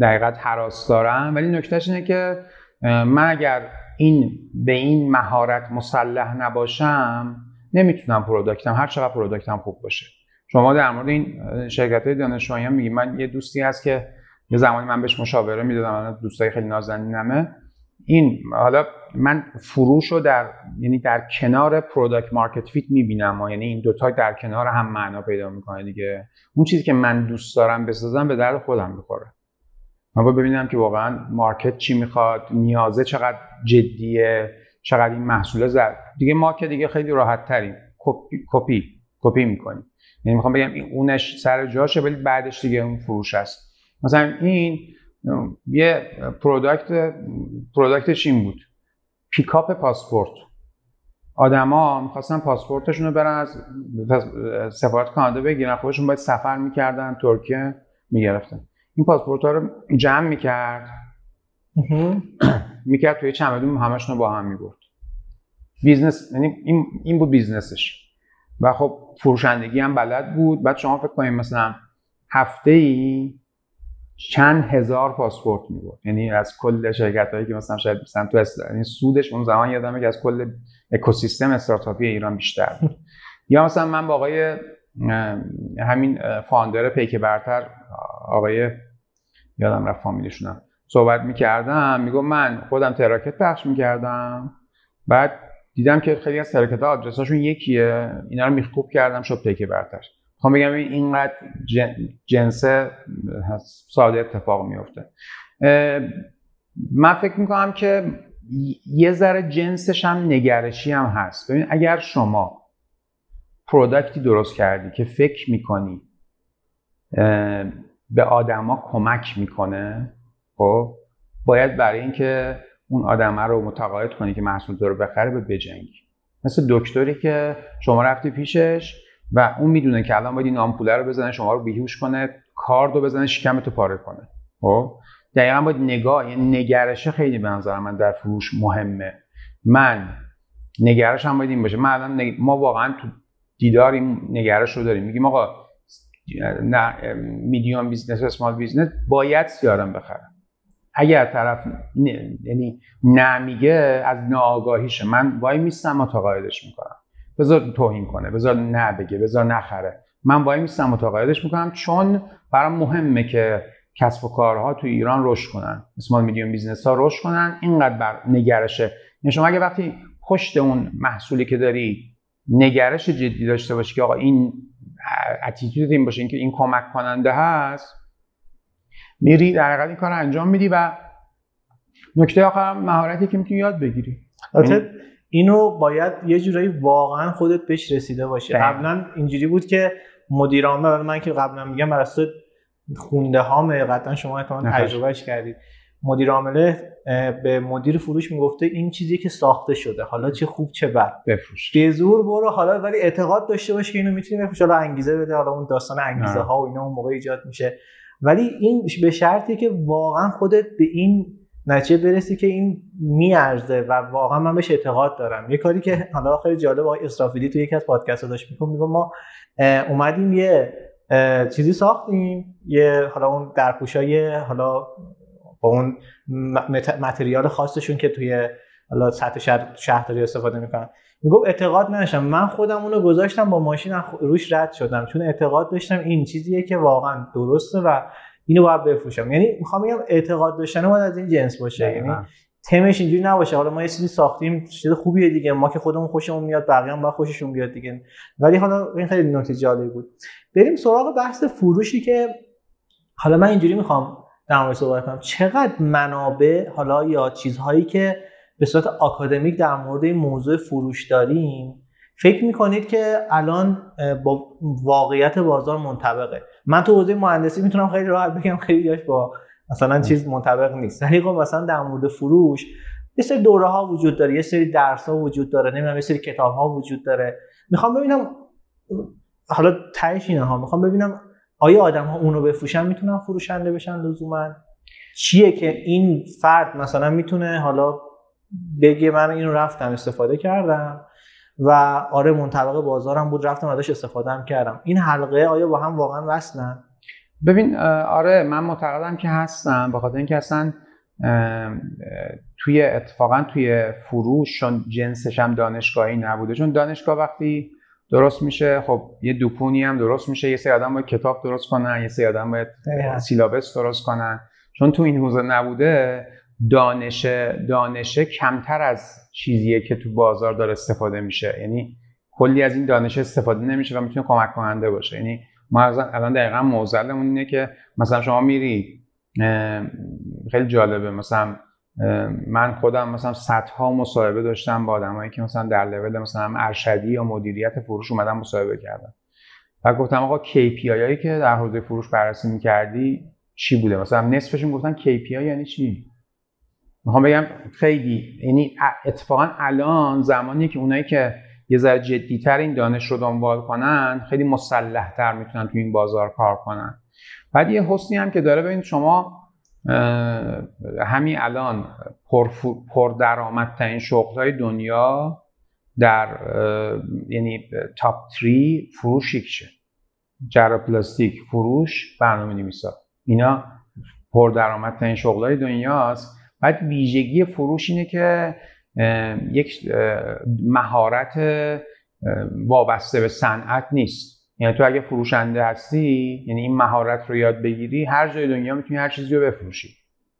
دقیقت حراس دارن ولی نکتهش اینه که من اگر این به این مهارت مسلح نباشم نمی‌تونم product م هر چقدر product م خوب باشه. شما در مورد این شرکت های دانشجویی هم میگی. من یه دوستی هست که یه زمانی من بهش مشاوره می‌دادم. من دوستای خیلی نازنینمه. این حالا من فروش رو در یعنی در کنار product market fit می‌بینم. یعنی این دوتا در کنار هم معنا پیدا می‌کنه دیگه. اون چیزی که من دوست دارم بسازم به درد خودم بخوره من باید ببینم که واقعا market چی می‌خواد نیازه چقدر جدیه چقدر این محصول زد دیگه ما که دیگه خیلی راحت تریم کپی کپی کپی می‌کنیم. یعنی می‌خوام بگم این اونش سر جاشه ولی بعدش دیگه اون فروش هست مثلا این یه product product ش این بود. pickup passport. آدما می‌خواستن پاسپورتشون رو برن از سفارت کانادا بگیرن. خودشون باید سفر می‌کردن ترکیه می‌گرفتن. این پاسپورت ها رو جمع می‌کرد. می‌کرد توی چمدون همشون رو با هم می‌برد. business یعنی این, این بود business ش. و خب فروشندگی هم بلد بود. بعد شما فکر کنید مثلا هفته ای چند هزار پاسپورت می‌برد. یعنی از کل شرکت هایی که مثلا شاید مثلا تو یعنی سودش اون زمان یادمه که از کل اکوسیستم استارتاپی ایران بیشتر بود. یا مثلا من با آقای همین founder پیک برتر آقای یادم رفت فامیلشونم صحبت می‌کردم. میگم من خودم تراکت پخش می‌کردم. بعد دیدم که خیلی از تراکت ها آدرساشون یکیه. اینا رو میخکوب کردم شد پیک برتر. می‌خوام بگم اینقدر جنس ساده اتفاق میفته من فکر می‌کنم که یه ذره جنسش هم نگرشی هم هست. ببین اگر شما پروداکتی درست کردی که فکر می‌کنی به آدما کمک می‌کنه؟ خب باید برای اینکه اون آدمه رو متقاعد کنی که محصول رو بخره به بجنگی مثل دکتری که شما رفتی پیشش و اون می‌دونه که الان باید این آمپوله رو بزنه شما رو بیهوش کنه کارد رو بزنه شکمتو پاره کنه. خب دقیقا باید نگاه یعنی نگرشه خیلی به نظر من در فروش مهمه. من نگرش هم باید این باشه. من الان ما واقعا تو دیدار این نگرش رو داریم. میگیم آقا medium business small business باید CRM بخرم. اگر طرف یعنی نمیگه از ناآگاهیشه من وای میستم متقاعدش می‌کنم. بذار توهین کنه بذار نه بگه بذار نخره. من وای میستم متقاعدش می‌کنم چون برام مهمه که کسب و کارها تو ایران رشد کنن. small medium business ها رشد کنن. اینقدر بر نگرشه یعنی شما اگه وقتی پشت اون محصولی که داری نگرش جدی داشته باشی که آقا این attitude این باشه اینکه این کمک کننده هست. میری در این کار انجام میدی و نکته آخر مهارتی که می‌تونی یاد بگیری. یعنی اینو باید یه جورایی واقعا خودت بهش رسیده باشه قبلا اینجوری بود که مدیر عامل من که قبلا میگم بر خونده هامه قطعا شما احتمال تجربهش کردید. مدیر عامله به مدیر فروش می‌گفته این چیزی که ساخته شده حالا چه خوب چه بد. بفروش. به زور برو حالا ولی اعتقاد داشته باش که اینو می‌تونی بفروش. حالا انگیزه بده حالا اون داستان انگیزه ها و اینا اون موقع ایجاد میشه. ولی این به شرطی که واقعا خودت به این نتیجه برسی که این میارزه و واقعا من بهش اعتقاد دارم. یه کاری که حالا خیلی جالب آقای اسرافیلی تو یکی از پادکست داشت میگم میگم ما اومدیم یه چیزی ساختیم یه حالا اون درپوشای حالا با اون متریال خاصشون که توی حالا سطح شهر شهرداری استفاده می‌کنن. می‌گفت اعتقاد نداشتم. من خودم اونو گذاشتم با ماشین روش رد شدم. چون اعتقاد داشتم این چیزیه که واقعا درسته و اینو باید بفروشم. یعنی می‌خوام بگم اعتقاد داشتن باید از این جنس باشه. یعنی تمش اینجوری نباشه. حالا ما یه چیزی ساختیم چیز خوبیه دیگه. ما که خودمون خوشمون میاد بقیه هم باید خوششون بیاد دیگه. ولی حالا این خیلی نکته جالبی بود. بریم سراغ بحث فروشی که حالا من اینجوری می‌خوام در مورد صحبت کنم. چقدر منابع حالا یا چیزهایی که به صورت آکادمیک در مورد این موضوع فروش داریم فکر می‌کنید که الان با واقعیت بازار منطبقه. من تو حوزه مهندسی می‌تونم خیلی راحت بگم خیلی با مثلا چیز منطبق نیست. ولی خب مثلا در مورد فروش یه سری دوره ها وجود داره یه سری درس ها وجود داره نمی‌دونم یه سری کتاب ها وجود داره. می‌خوام ببینم حالا تهش اینه ها می‌خوام ببینم آیا آدم ها اونو بفروشن می‌تونن فروشنده بشن لزوما؟ چیه که این فرد مثلا می‌تونه حالا بگه من اینو رفتم استفاده کردم و آره منطبق بازارم بود رفتم ازش استفاده هم کردم. این حلقه آیا با هم واقعا وصلن؟ ببین آره من معتقدم که هستم خاطر اینکه اصلا توی اتفاقا توی فروش چون جنسش هم دانشگاهی نبوده چون دانشگاه وقتی درست میشه. خب یه دوکونی هم درست میشه. یه سری آدم باید کتاب درست کنن یه سری آدم باید سیلابس درست کنن. چون تو این حوزه نبوده دانش دانشه کمتر از چیزیه که تو بازار داره استفاده میشه. یعنی کلی از این دانش استفاده نمیشه و می‌تونه کمک کننده باشه. یعنی ما الان دقیقا موزلمون اینه که مثلا شما میری خیلی جالبه. مثلا من خودم مثلا صدها مصاحبه داشتم با آدمایی که مثلا در لول مثلا ارشدی یا مدیریت فروش اومدن مصاحبه کردم و گفتم آقا KPI هایی که در حوزه فروش بررسی می‌کردی چی بوده؟ مثلا نصفشون گفتن KPI یعنی چی؟ می‌خوام بگم خیلی یعنی اتفاقا الان زمانی که اونایی که یه ذره جدیتر این دانش رو دنبال کنن خیلی مسلحتر می‌تونن تو این بازار کار کنن. بعد یه حسنی هم که داره ببینید شما همین الان پر, پر درآمدترین شغل های دنیا در یعنی تاپ 3 فروش یکشه جرا پلاستیک فروش برنامه نویسا اینا پر درآمدترین شغل های دنیاست. بعد ویژگی فروش اینه که یک مهارت وابسته به صنعت نیست. یعنی تو اگه فروشنده هستی یعنی این مهارت رو یاد بگیری هر جای دنیا می‌تونی هر چیزی رو بفروشی.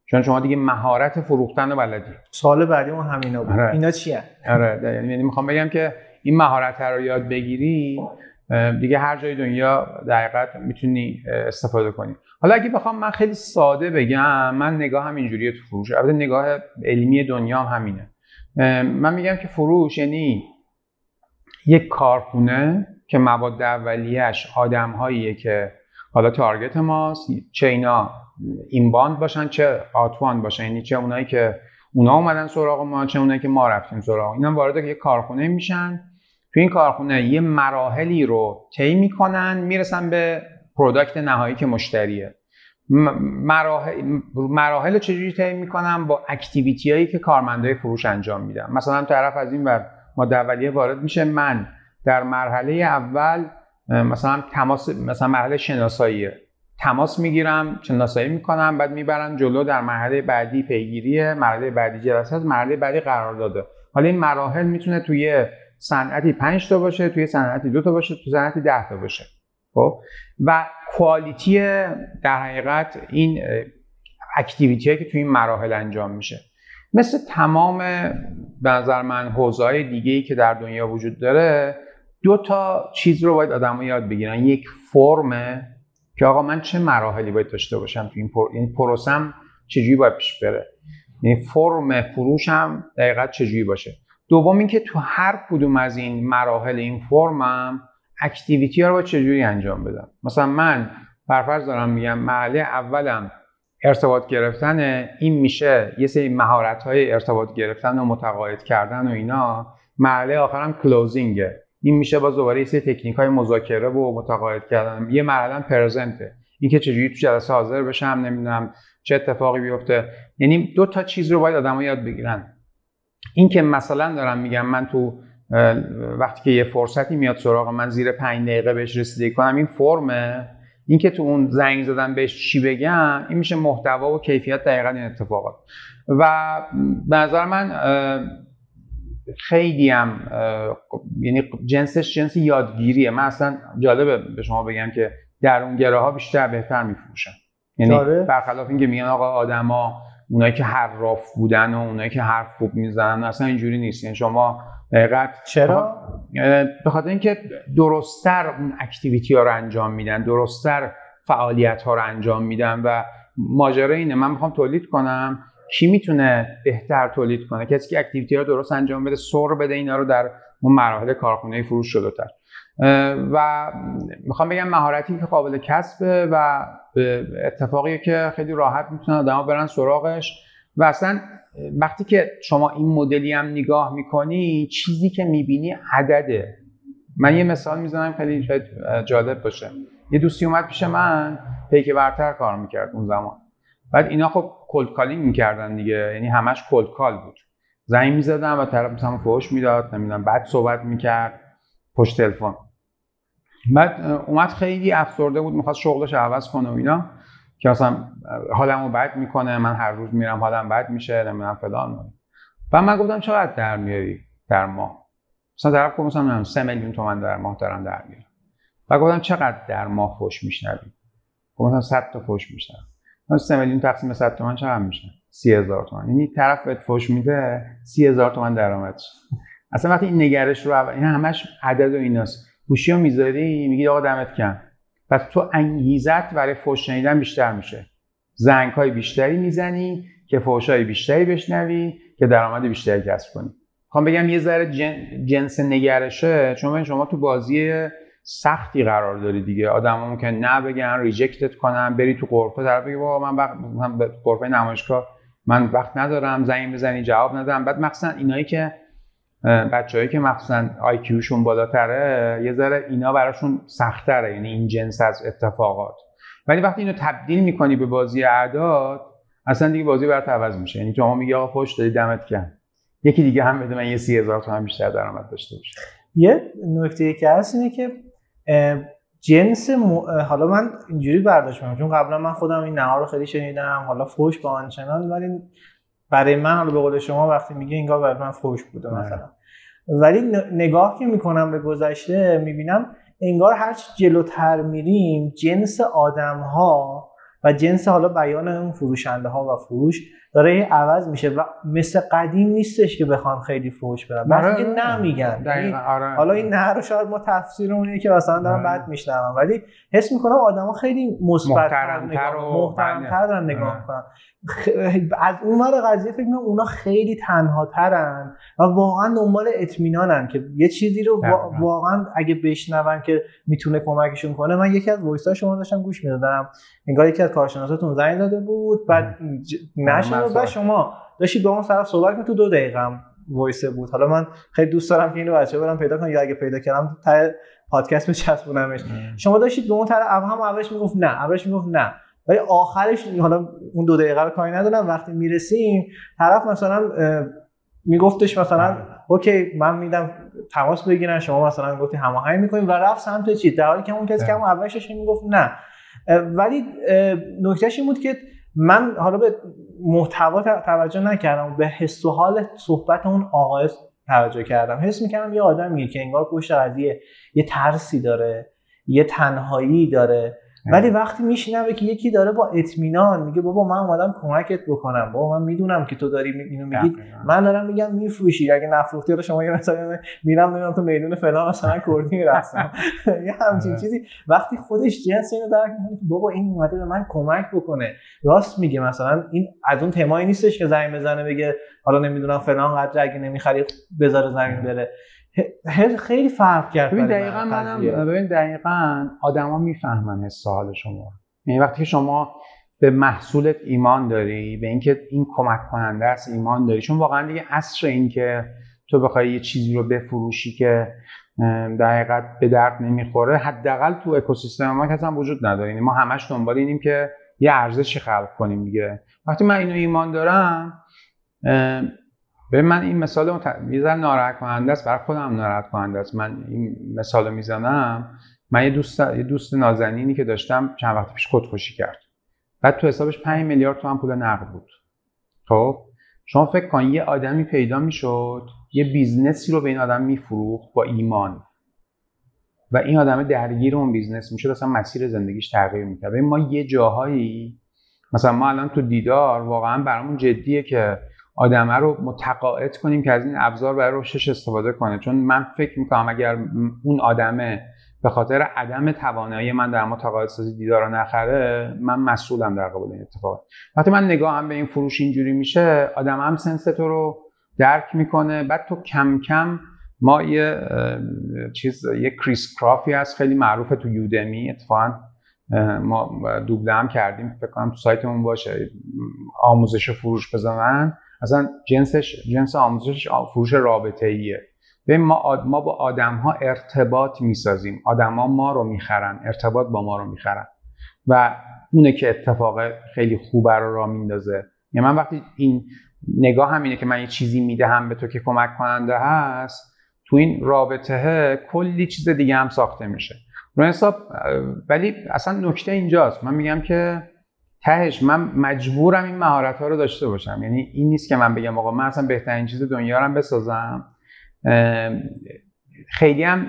چون شما دیگه مهارت فروختن رو بلدی. سال بعدی ما همینا بود. آره. اینا چیه؟ آره. یعنی, می‌خوام بگم که این مهارت رو یاد بگیری دیگه هر جای دنیا دقیقت می‌تونی استفاده کنی. حالا اگه بخوام من خیلی ساده بگم من نگاه هم اینجوریه تو فروش البته نگاه علمی دنیا هم همینه. من میگم که فروش یعنی یک کارخونه که مواد اولیه‌اش آدمهاییه که حالا تارگت ماست چه اینا اینباند باشن چه آتوان باشن. یعنی چه اونایی که اونا اومدن سراغ ما چه اونایی که ما رفتیم سراغ. اینا وارد یک کارخونه میشن. تو این کارخونه یه مراحلی رو طی می‌کنن می‌رسن به product نهایی که مشتریه. مراحل, مراحل چجوری طی می‌کنن؟ با activity هایی که کارمندای فروش انجام میدن. مثلا طرف از این ور مواد اولیه وارد میشه من در مرحله اول مثلا تماس مثلا مرحله شناسایی. تماس می‌گیرم شناسایی می‌کنم بعد می‌برم جلو در مرحله بعدی پیگیری مرحله بعدی جلسه مرحله بعدی قرار داده حالا این مراحل می‌تونه توی صنعتی 5 تا باشه توی صنعتی دو تا باشه توی صنعتی 10 تا باشه. خب؟ و کوالیتی در حقیقت این اکتیویتی که توی این مراحل انجام میشه. مثل تمام به نظر من حوزه‌های دیگه ای که در دنیا وجود داره دو تا چیز رو باید آدم‌ها یاد بگیرن. یک فرمه که آقا من چه مراحلی باید داشته باشم تو این پر... یعنی پروسم چجوری باید پیش بره. یعنی فرم فروشم دقیقت چجوری باشه. دوم اینکه تو هر کدوم از این مراحل این فرمم اکتیویتی ها رو باید چجوری انجام بدم. مثلا من فرفرض دارم میگم مرحله اولم ارتباط گرفتن این میشه یه سری مهارت های ارتباط گرفتن و متقاعد کردن و اینا. مرحله آخرم کلوزینگه این میشه با دوباره یه سری تکنیک های مذاکره و متقاعد کردن. یه مرحله پرزنته. اینکه چجوری تو جلسه حاضر بشم نمی‌دونم چه اتفاقی بیفته. یعنی دو تا چیز رو باید آدم‌ها یاد بگیرن. این که مثلا دارم میگم من تو وقتی که یه فرصتی میاد سراغ من زیر پنج دقیقه بهش رسیدگی کنم این فرمه. این که تو اون زنگ زدن بهش چی بگم این میشه محتوا و کیفیت دقیقا این اتفاقات. و به نظر من خیلی هم یعنی جنسش جنس یادگیریه. من اصلا جالبه به شما بگم که درونگره ها بیشتر بهتر میفروشن. یعنی برخلاف اینکه میگن آقا آدما اونایی که حراف بودن و اونایی که حرف خوب می‌زنن اصلا اینجوری نیست. یعنی شما دقیقت چرا؟ به خاطر اینکه درستتر اون اکتیویتی ها رو انجام میدن درستتر فعالیت ها رو انجام میدن و ماجرا اینه. من می‌خوام تولید کنم. کی می‌تونه بهتر تولید کنه؟ کسی که اکتیویتی رو درست انجام بده سر بده اینا رو در اون مراحل کارخونه فروش شلوتر و می‌خوام بگم مهارتی که قابل کسبه و اتفاقی که خیلی راحت می‌تونن آدما برن سراغش. و اصلا وقتی که شما این مدلی هم نگاه می‌کنی چیزی که می‌بینی عدده. من یه مثال می‌زنم خیلی جالب باشه. یه دوستی اومد پیش من پیک برتر کار می‌کرد اون زمان. بعد اینا خب cold calling می‌کردن دیگه یعنی همش cold call بود. زنگ می‌زدن و طرف مثلا فوش می‌داد نمی‌دونم بعد صحبت می‌کرد پشت تلفن. بعد اومد خیلی افسرده بود می‌خواست شغلش عوض کنه و اینا که اصلا حالمو بد می‌کنه من هر روز میرم حالم بد میشه نمی‌دونم فلان. و من گفتم چقدر در میاری در ماه؟ مثلا طرف گفت مثلا 3 میلیون تومن در ماه دارم در میارم و گفتم چقدر در ماه فوش میشنوی؟ گفتم 100 تا فوش میشنوم. 3 میلیون تقسیم 100 تومن چقدر میشه؟ 30000 تومن یعنی طرف بهت فوش میده 30000 تومن درآمدش اصلا وقتی این نگرش رو این همش عدد و ایناست. گوشی رو می‌ذاری میگی آقا دمت کم پس تو انگیزت برای فوش شنیدن بیشتر میشه. زنگ های بیشتری می‌زنی که فوش های بیشتری بشنوی که درآمد بیشتری کسب کنی. می‌خوام بگم یه ذره جنس نگرشه. چون شما تو بازی سختی قرار داری دیگه. آدما که نه بگن ریجکتت کنن بری تو قرفه طرف بگی بابا من وقت قرفه نمایشگاه من وقت ندارم زنگ بزنی جواب ندارم بعد مخصوصا اینایی که بچههایی که مخصوصا آیکیوشون بالاتره یه ذره اینا براشون سختره یعنی این جنس از اتفاقات. ولی وقتی اینو تبدیل می‌کنی به بازی اعداد اصلا دیگه بازی برات عوض میشه. یعنی تو میگی آقا فوش دادی دمت گرم. یکی دیگه هم بده من یه سی هزار تومن بیشتر درآمد داشته باشه یه نکته که هست اینه که جنس حالا من اینجوری برداشت می‌کنم چون قبلا من خودم این نهار رو خیلی شنیدم حالا فوش با آنچنان ولی برای من حالا به قول شما وقتی میگه انگار برای من فوش بوده. مثلا ولی نگاه که می‌کنم به گذشته می‌بینم انگار هر جلوتر میریم جنس آدم ها و جنس حالا بیان اون فروشنده ها و فروش داره عوض میشه و مثل قدیم نیستش که بخوان خیلی فوش بدن آره. که نه میگن یعنی آره. حالا این نه رو شاید ما تفسیر اونیه که مثلا دارم آره. بد میشنوم. ولی حس می‌کنم آدما خیلی مثبت محترمتر و محترمتر دارن نگاه می‌کنن. <laughs> از اون ور قضیه فکر می‌کنم اونا خیلی تنها ترن و واقعا دنبال اطمینانن که یه چیزی رو واقعا اگه بشنون که می‌تونه کمکشون کنه من یکی از voice شما داشتم گوش می‌دادم. انگار یکی از کارشناساتون زنگ داده بود بعد نشد و شما داشتید با اون طرف صحبت کنید تو دو دقیقه هم voice بود. حالا من خیلی دوست دارم که اینو بچه برم پیدا کنم یا اگه پیدا کردم تا پادکست بچسبونمش شما داشتید به اون طرف هم اولش می‌گفت نه اولش می‌گفت نه. ولی آخرش حالا اون دو دقیقه رو کاری ندارم. وقتی می‌رسیم طرف مثلا میگفتش مثلا. اوکی من میدم تماس بگیرن شما مثلا گفتی هماهنگ می‌کنیم و رفت سمت چی در حالی که اون کسی که اون اولش می‌گفت نه. ولی نکتهش این بود که من حالا به محتوا توجه نکردم. به حس و حال صحبت اون آقای توجه کردم. حس می‌کردم یه آدمیه که انگار پشت قضیه یه ترسی داره یه تنهایی داره. ولی وقتی میشنوه که یکی داره با اطمینان میگه بابا من اومدم کمکت بکنم بابا من می‌دونم که تو داری اینو میگی. من دارم میگم میفروشی اگه نفروختی رو شما یه مثلا میرم نمی‌دونم تو میدون فلان مثلا کردی می‌رسم <laughs> یه همچین آره. چیزی. وقتی خودش جنس اینو درک می‌کنه بابا این اومده به من کمک بکنه. راست میگه مثلا این از اون تمایی نیستش که زنگ بزنه بگه حالا نمی‌دونم فلان قدر اگه نمی‌خری بذاره زمین بره. خیلی فرق کرد ببین دقیقا منم ببین دقیقا آدما می‌فهمن حس حال شما. یعنی وقتی که شما به محصولت ایمان داری به اینکه این کمک کننده است ایمان داری چون واقعا دیگه عصر این که تو بخوای یه چیزی رو بفروشی که دقیقا به درد نمی‌خوره حداقل تو اکوسیستم ما اصلا وجود نداره. یعنی ما همش دنبال اینیم که یه ارزشی خلق کنیم دیگه. وقتی من اینو ایمان دارم به من این مثال مت... میزن ناراحت کننده است برای خودم ناراحت کننده است. من این مثال رو می‌زنم. من یه دوست یه دوست نازنینی که داشتم چند وقت پیش خودکشی کرد. بعد تو حسابش 5 میلیارد تومن پول نقد بود. خب؟ شما فکر کن یه آدمی پیدا می‌شد یه business ی رو به این آدم میفروخت با ایمان. و این آدم درگیر اون business می‌شد اصلا مسیر زندگیش تغییر می‌کرد. ما یه جاهایی مثلا ما الان تو دیدار واقعا برامون جدیه که آدمه رو متقاعد کنیم که از این ابزار برای رشدش استفاده کنه. چون من فکر می‌کنم اگر اون آدمه به خاطر عدم توانایی من در متقاعد سازی دیدار رو نخره من مسئولم در قبال این اتفاق. وقتی من نگاهم به این فروش اینجوری میشه آدم هم sense تو رو درک می‌کنه. بعد تو کم کم ما یه چیز یه کریس کرافی هست خیلی معروفه تو یودمی. اتفاقا ما دوبله هم کردیم. فکر کنم تو سایتمون باشه. آموزش فروش بزنن. اصلا جنسش جنس آموزش فروش رابطه ایه ببین ما, ما با آدم ها ارتباط می‌سازیم. آدم ها ما رو می‌خرن ارتباط با ما رو می‌خرن. و اونه که اتفاق خیلی خوبه رو را میندازه. یعنی من وقتی این نگاه هم اینه که من یه چیزی می‌دهم به تو که کمک کننده هست تو این رابطه کلی چیز دیگه هم ساخته میشه. رو حساب ولی اصلا نکته اینجاست. من میگم که تهش من مجبورم این مهارت ها رو داشته باشم. یعنی این نیست که من بگم آقا من اصلا بهترین چیز دنیا رو بسازم. خیلی هم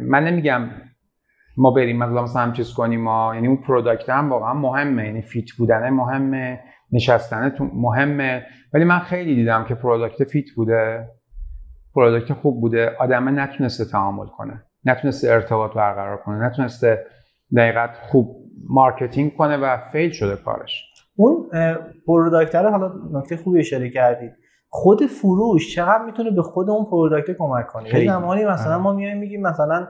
من نمیگم ما بریم مثلا هم چیز کنیم ما یعنی اون product هم واقعا مهمه. یعنی fit بودنه مهمه نشستنه مهمه. ولی من خیلی دیدم که product fit بوده product خوب بوده. آدمه نتونسته تعامل کنه. نتونسته ارتباط برقرار کنه. نتونسته در حقیقت خوب marketing کنه و fail شده کارش. اون product رو حالا نکته خوبی اشاره کردید. خود فروش چقدر می‌تونه به خود اون product کمک کنه؟ یه زمانی مثلا ما میایم میگیم مثلا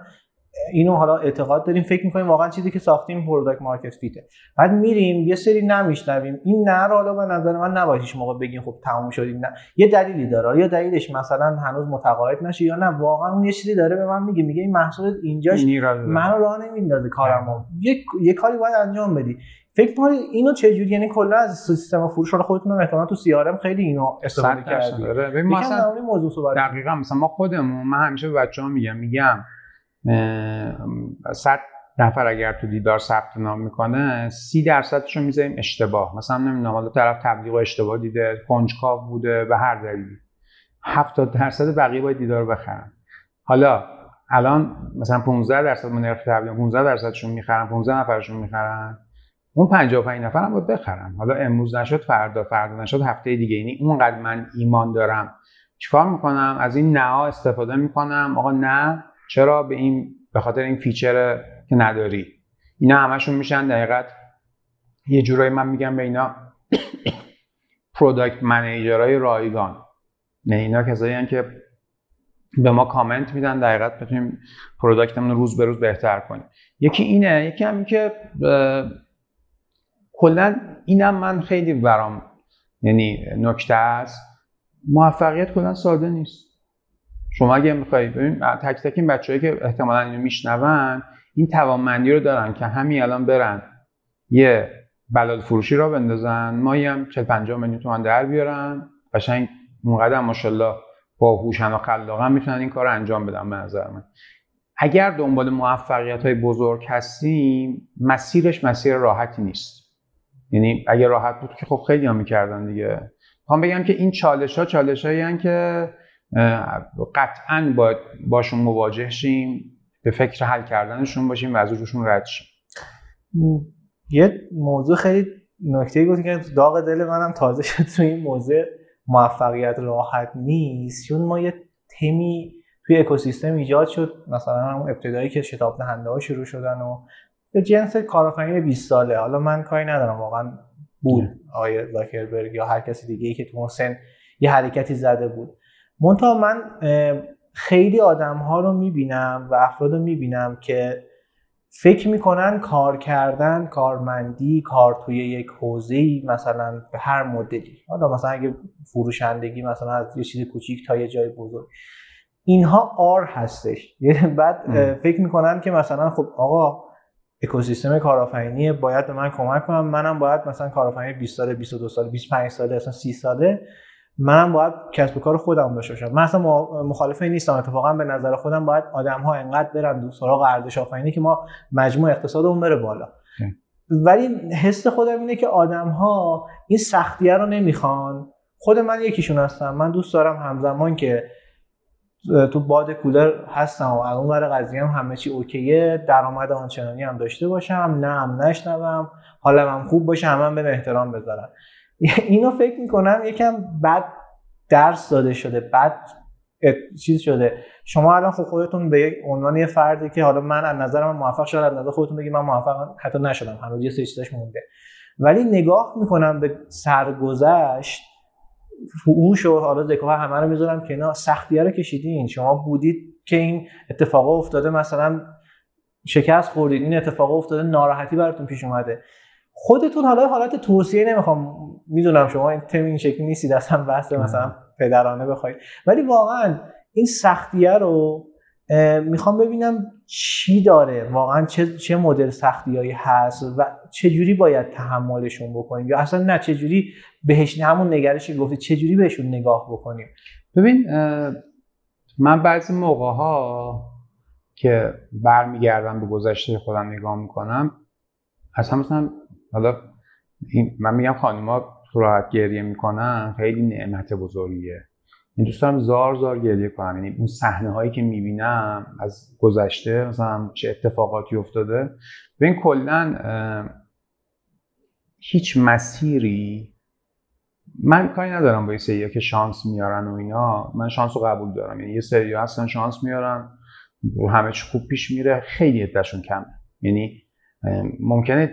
اینو حالا اعتقاد داریم فکر می‌کنیم واقعا چیزی که ساختیم product market fit ه بعد میریم یه سری نمیشنویم. این نه رو حالا به نظر من نباید هیچ موقع بگیم خب تموم شدیم نه. یه دلیلی داره. یا دلیلش مثلا هنوز متقاعد نشه یا نه. واقعا اون یه چیزی داره به من میگه. میگه این محصول اینجاش منو راه نمیندازه کارمو. یه یه کاری باید انجام بدی. فکر کنید اینو چه جوری یعنی کلا از سیستم فروش رو خودتون احتمالاً تو سی خیلی اینو استفاده کردید ببین مثلا موضوع صحبت دقیقاً مثلا ما خودمون من همیشه به بچه‌ها میگم میگم 100 نفر اگر تو دیدار ثبت نام می‌کنه سی درصدش رو می‌ذاریم اشتباه. مثلا نمی‌دونم حالا طرف تبلیغ اشتباه دیده کنجکاو بوده به هر دلیلی. 70 درصد بقیه باید دیدار رو بخرن. حالا الان مثلا 15 درصد من نرخ تبلیغ 15 درصدشون می‌خرن 15 نفرشون می‌خرن. اون 55 نفر هم باید بخرن. حالا امروز نشد فردا فردا نشد هفته دیگه. یعنی اونقدر من ایمان دارم. چیکار می‌کنم؟ از این نه استفاده می‌کنم. آقا نه چرا به این به خاطر این feature که نداری؟ اینا همشون میشن در حقیقت یه جورایی من میگم به اینا <coughs> product manager های رایگان. نه اینا کسایی که به ما کامنت میدن در حقیقت بتونیم product مون رو روز به روز بهتر کنیم. یکی اینه یکی هم که کلا اینم من خیلی برام یعنی نکته است. موفقیت کلا ساده نیست. شما اگه می‌خواید ببین تک تک این بچه‌ای که احتمالا اینو میشنون این توانمندی رو دارن که همین الان برن یه بلال فروشی را بندازن. مایی هم 40 50 میلیون تومان در بیارن. قشنگ اونقدر ماشاءالله با هوشن و خلاقن می‌تونن این کار انجام بدن به نظر من. اگر دنبال موفقیت های بزرگ هستیم مسیرش مسیر راحتی نیست. یعنی اگر راحت بود که خب خیلی هم می‌کردن دیگه. می‌خوام بگم که این چالش ها چالش هایی که قطعا باید باشون مواجه شیم به فکر حل کردنشون باشیم و از روشون رد شیم. یه موضوع خیلی نکته بود که داغ دل منم تازه شد تو این موضوع موفقیت راحت نیست. چون ما یه تمی توی اکوسیستم ایجاد شد مثلا همون ابتدایی که شتاب دهنده ها شروع شدن و به جنس کارآفرین 20 ساله. حالا من کاری ندارم واقعا بود آقای زاکربرگ یا هر کسی دیگه ای که تو سن یه حرکتی زده بود. منتها من خیلی آدم ها رو می‌بینم و افراد رو می‌بینم که فکر می‌کنن کار کردن کارمندی کار توی یک حوزه مثلا به هر مدلی. حالا مثلا اگه فروشندگی مثلا از یه چیز کوچیک تا یه جای بزرگ. اینها آر هستش. بعد فکر می‌کنن که مثلا خب آقا اکوسیستم کارآفرینی باید به من کمک کنم منم باید مثلا کارآفرین 20 ساله 22 ساله 25 ساله اصلا 30 ساله منم باید کسب و کار خودم داشته باشم. من اصلا مخالف این نیستم. اتفاقا به نظر خودم باید آدم ها انقدر برن دو سراغ ارزش آفرینی که ما مجموع اقتصادمون بره بالا. ولی حس خودم اینه که آدم ها این سختیه رو نمی‌خوان. خود من یکیشون هستم. من دوست دارم همزمان که تو باد کولر هستم و اون ور قضیه هم همه چی اوکیه درآمد آنچنانی هم داشته باشم نه هم نشنوم حالا هم خوب باشه همه هم به احترام بذارن. <laughs> اینو فکر می‌کنم یکم بد درس داده شده بد چیز شده. شما الان خب خودتون به یک عنوان یه فردی که حالا من از نظر من موفق شدم از نظر خودتون بگید من موفق حتی نشدم هنوز یه سری چیزاش مونده. ولی نگاه می‌کنم به سرگذشت فوش و حالا ذکا همه رو می‌ذارم کنار سختی رو کشیدین. شما بودید که این اتفاق افتاده مثلا شکست خوردید این اتفاق افتاده ناراحتی براتون پیش اومده. خودتون حالا حالت توصیه نمی‌خوام می‌دونم شما این تم این شکلی نیستید اصلا بحث مثلا پدرانه بخواید. ولی واقعا این سختیه رو می‌خوام ببینم چی داره واقعا چه, چه مدل سختیایی هست و چه جوری باید تحملشون بکنیم؟ یا اصلا نه چه جوری بهش همون نگرشی گفتی چه جوری بهشون نگاه بکنیم؟ ببین من بعضی موقع ها که برمیگردم به گذشته خودم نگاه می‌کنم اصلا مثلا حالا من میگم خانوما راحت گریه می‌کنن خیلی نعمت بزرگیه. این دوست دارم زار زار گریه کنم یعنی اون صحنه هایی که می‌بینم از گذشته مثلا چه اتفاقاتی افتاده. این کلا هیچ مسیری من کاری ندارم با این سریا که شانس میارن و اینا. من شانس رو قبول دارم. یعنی یه سری هستن شانس میارن. همه چی خوب پیش میره. خیلی عدهشون کمه. یعنی ممکنه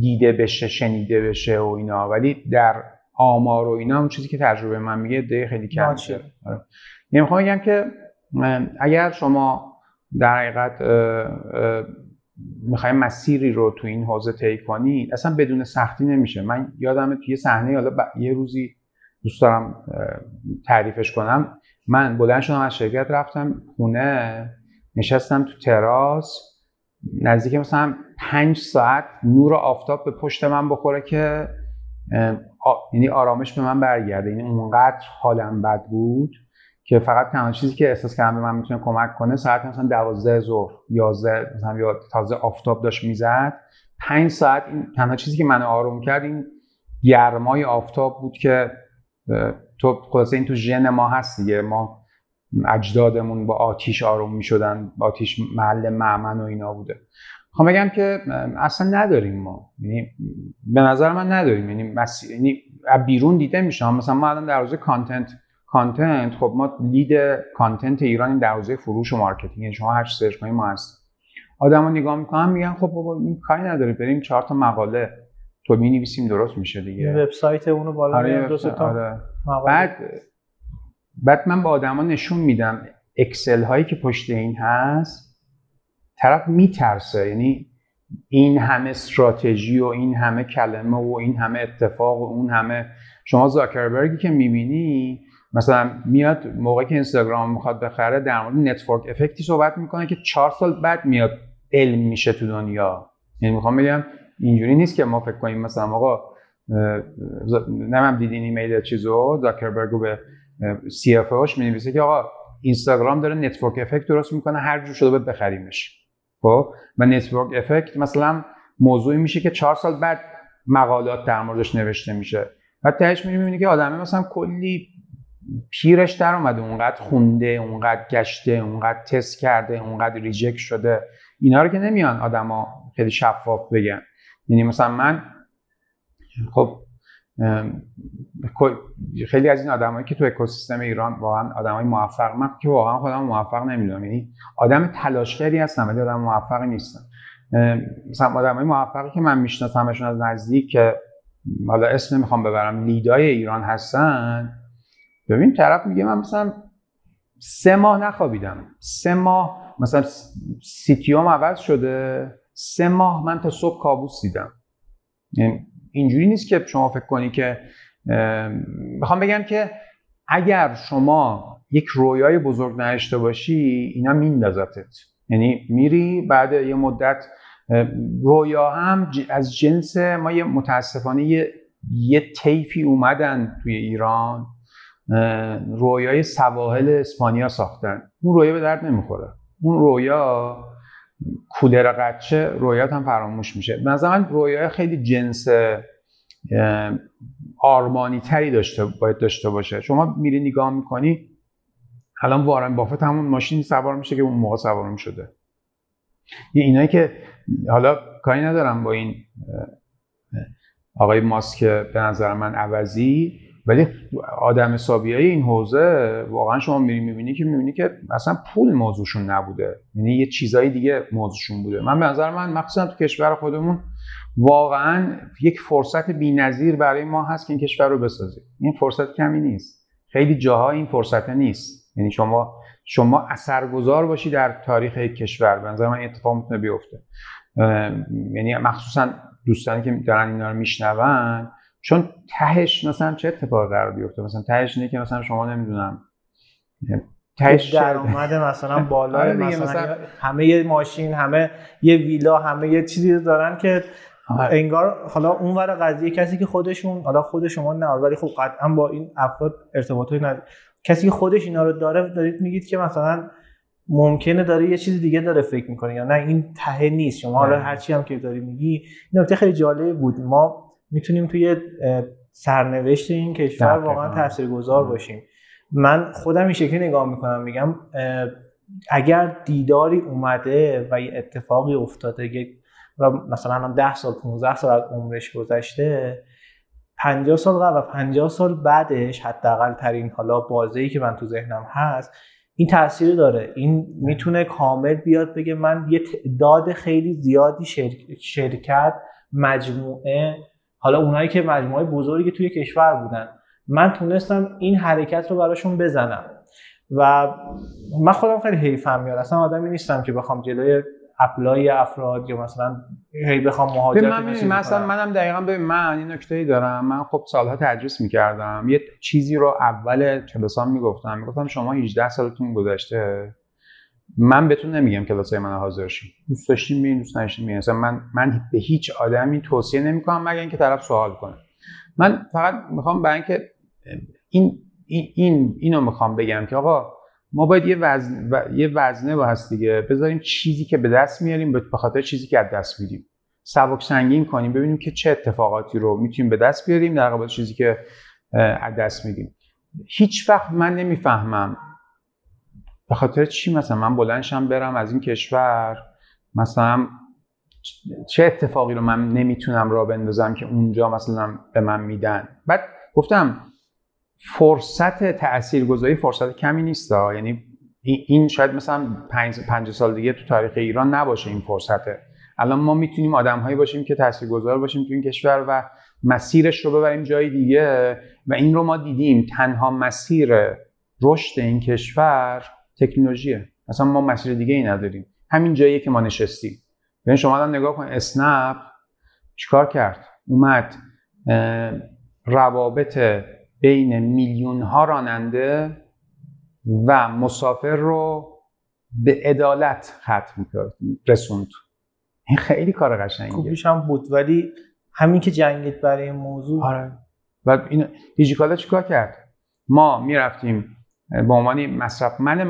دیده بشه شنیده بشه و اینا. ولی در آمار و اینا اون چیزی که تجربه من میگه ده خیلی کم آره. یعنی می‌خوام بگم که اگر شما در حقیقت می‌خوایم مسیری رو تو این حوزه طی کنید اصلا بدون سختی نمیشه. من یادم توی صحنه حالا یه روزی دوست دارم تعریفش کنم. من بلند شدم از شرکت رفتم خونه نشستم تو تراس. نزدیک مثلا پنج ساعت نور آفتاب به پشت من بخوره که یعنی آرامش به من برگرده. یعنی اونقدر حالم بد بود که فقط تنها چیزی که احساس کردم به من می‌تونه کمک کنه ساعت مثلا 12 ظهر 11 مثلا یا تازه آفتاب داشت می‌زد. پنج ساعت این تنها چیزی که من آروم کرد این گرمای آفتاب بود که تو خلاصه این تو ژن ما هست دیگه. ما اجدادمون با آتیش آروم می‌شدن با آتیش محل معمن و اینا بوده. خب بگم که اصلا نداریم ما. یعنی به نظر من نداریم. یعنی یعنی بیرون دیده میشه مثلا ما الان در حوزه content content خب ما lead content ایران در حوزه فروش و marketing. یعنی شما هر search کنید ما هست آدما نگاه می‌کنن میگن خب بابا این کاری نداره. بریم چهار تا مقاله. تو می نویسیم درست میشه دیگه. وبسایت اونو بالا آره دو تا آره. بعد بعد من به آدما نشون میدم اکسل هایی که پشت این هست طرف میترسه. یعنی این همه استراتژی و این همه کلمه و این همه اتفاق و اون همه شما زاکربرگی که می‌بینی مثلا میاد موقعی که اینستاگرام می‌خواد بخره در مورد network effect ی صحبت می‌کنه که چهار سال بعد میاد علم میشه تو دنیا. یعنی می‌خوام بگم اینجوری نیست که ما فکر کنیم مثلا آقا نمی‌دونم دیدین ایمیل چیزو زاکربرگو به CFO ش می‌نویسه که آقا اینستاگرام داره network effect درست می‌کنه هر جور شده بخریمش. خب؟ و network effect مثلا موضوعی میشه که چهار سال بعد مقالات در موردش نوشته میشه. و تهش می‌بینی که آدمه مثلا کلی پدرش در اومده. اونقدر خونده اونقدر گشته اونقدر تست کرده اونقدر reject شده. اینا رو که نمیان آدما خیلی شفاف بگن. یعنی مثلا من خب خیلی از این آدمایی که تو اکوسیستم ایران واقعا آدمای موفق من که واقعا خودم موفق نمی‌دونم. یعنی آدم تلاشگری هستم ولی آدم موفقی نیستم مثلا آدمای موفقی که من میشناسمشون از نزدیک که حالا اسم نمی‌خوام ببرم لیدای ایران هستن. ببین طرف میگه من مثلا سه ماه نخوابیدم. سه ماه مثلا سیتیوم عوض شده. سه ماه من تا صبح کابوس دیدم. یعنی اینجوری نیست که شما فکر کنی که می‌خوام بگم که اگر شما یک رویای بزرگ نداشته باشی اینا میندازتت. یعنی میری بعد یه مدت رویا هم از جنس ما یه متاسفانه یه, یه تیفی اومدن توی ایران رویای سواحل اسپانیا ساختن. اون رویا به درد نمی‌خوره. اون رویا کولر قچه رویات هم فراموش میشه. من رویای خیلی جنس آرمانی تری داشته باید داشته باشه. شما میری نگاه می‌کنی الان وارن بافت همون ماشین سوار میشه که اون موقع سوار می‌شده. یه اینایی که حالا کاری ندارم با این آقای ماسک به نظر من عوضی ولی آدم حسابی این حوزه واقعا شما میری می‌بینی که می‌بینی که اصلا پول موضوعشون نبوده. یعنی یه چیزای دیگه موضوعشون بوده. من به نظر من مخصوصا تو کشور خودمون واقعا یک فرصت بی‌نظیر برای ما هست که این کشور رو بسازیم. این فرصت کمی نیست. خیلی جاها این فرصت نیست. یعنی شما شما اثرگذار باشی در تاریخ یک کشور. به نظر من اتفاق می‌تونه بیفته. یعنی مخصوصا دوستانی که دارن اینا رو میشنون چون تهش مثلا چه اتفاقی قرار بیفته؟ مثلا تهش اینه که مثلا شما نمی‌دونم تهش درآمد مثلا بالا <laughs> آره مثلا, مثلا همه یه ماشین همه یه ویلا همه یه چیزی دارن که آره. انگار حالا اون ور قضیه کسی که خودشون حالا خود شما نه ولی خب قطعا با این افراد ارتباطی نداره. کسی که خودش اینا رو داره دارید میگید که مثلا ممکنه داره یه چیز دیگه داره فکر می‌کنه یا نه این ته نیست. شما حالا هرچی هم که داری میگی این نکته خیلی جالب بود. ما می‌تونیم توی سرنوشت این کشور واقعا تاثیرگذار باشیم. من خودم این شکلی نگاه می‌کنم میگم اگر دیداری اومده و یه اتفاقی افتاده و مثلا 10 سال 15 سال از عمرش گذشته 50 سال قبل و 50 سال بعدش حداقل ترین حالا بازی که من تو ذهنم هست این تاثیر داره. این می‌تونه کامل بیاد بگه من یه تعداد خیلی زیادی شرکت مجموعه حالا اونایی که مجموعه بزرگی توی کشور بودن من تونستم این حرکت رو براشون بزنم. و من خودم خیلی حیفم میاد. اصلا آدمی نیستم که بخوام جلوی اپلای افراد یا مثلا هی بخوام مهاجرت من مثلا منم دقیقا به من این نکته ای دارم. من خب سالها تدریس می‌کردم. یه چیزی رو اول کلاسام می‌گفتم. می‌گفتم شما 18 سالتون گذشته. من بهتون نمیگم کلاسای من حاضر شید دوست داشتین میرین دوست نداشتین میرین. مثلا من من به هیچ آدمی توصیه نمی‌کنم مگر اینکه طرف سوال کنه. من فقط می‌خوام برای اینکه این این اینو می‌خوام بگم که آقا ما باید یه وزن و یه وزنه با هست دیگه. بذاریم چیزی که به دست میاریم به خاطر چیزی که از دست میدیم. سبک سنگین کنیم ببینیم که چه اتفاقاتی رو می‌تونیم به دست بیاریم در قبال چیزی که از دست میدیم. هیچ وقت من نمی‌فهمم. به خاطر چی؟ مثلا من بلندشم برم از این کشور مثلا چه اتفاقی رو من نمی‌تونم را بندازم که اونجا مثلا به من میدن؟ بعد گفتم فرصت تاثیرگذاری فرصت کمی نیست یعنی این شاید مثلا پنج, پنج سال دیگه تو تاریخ ایران نباشه این فرصته. الان ما می‌تونیم آدم هایی باشیم که تاثیرگذار باشیم تو این کشور و مسیرش رو ببریم جای دیگه و این رو ما دیدیم. تنها مسیر رشد این کشور تکنولوژیه. اصلا ما مسیر دیگه ای نداریم. همین جاییه که ما نشستیم. ببین شما الان نگاه کن. اسنپ چیکار کرد؟ اومد روابط بین میلیون ها راننده و مسافر رو به عدالت ختم کرد رسوند. این خیلی کار قشنگیه. خوبیش هم بود ولی همین که جنگید برای این موضوع. آره. و این دیجیکالا چیکار کرد؟ ما می‌رفتیم به عنوان مصرف من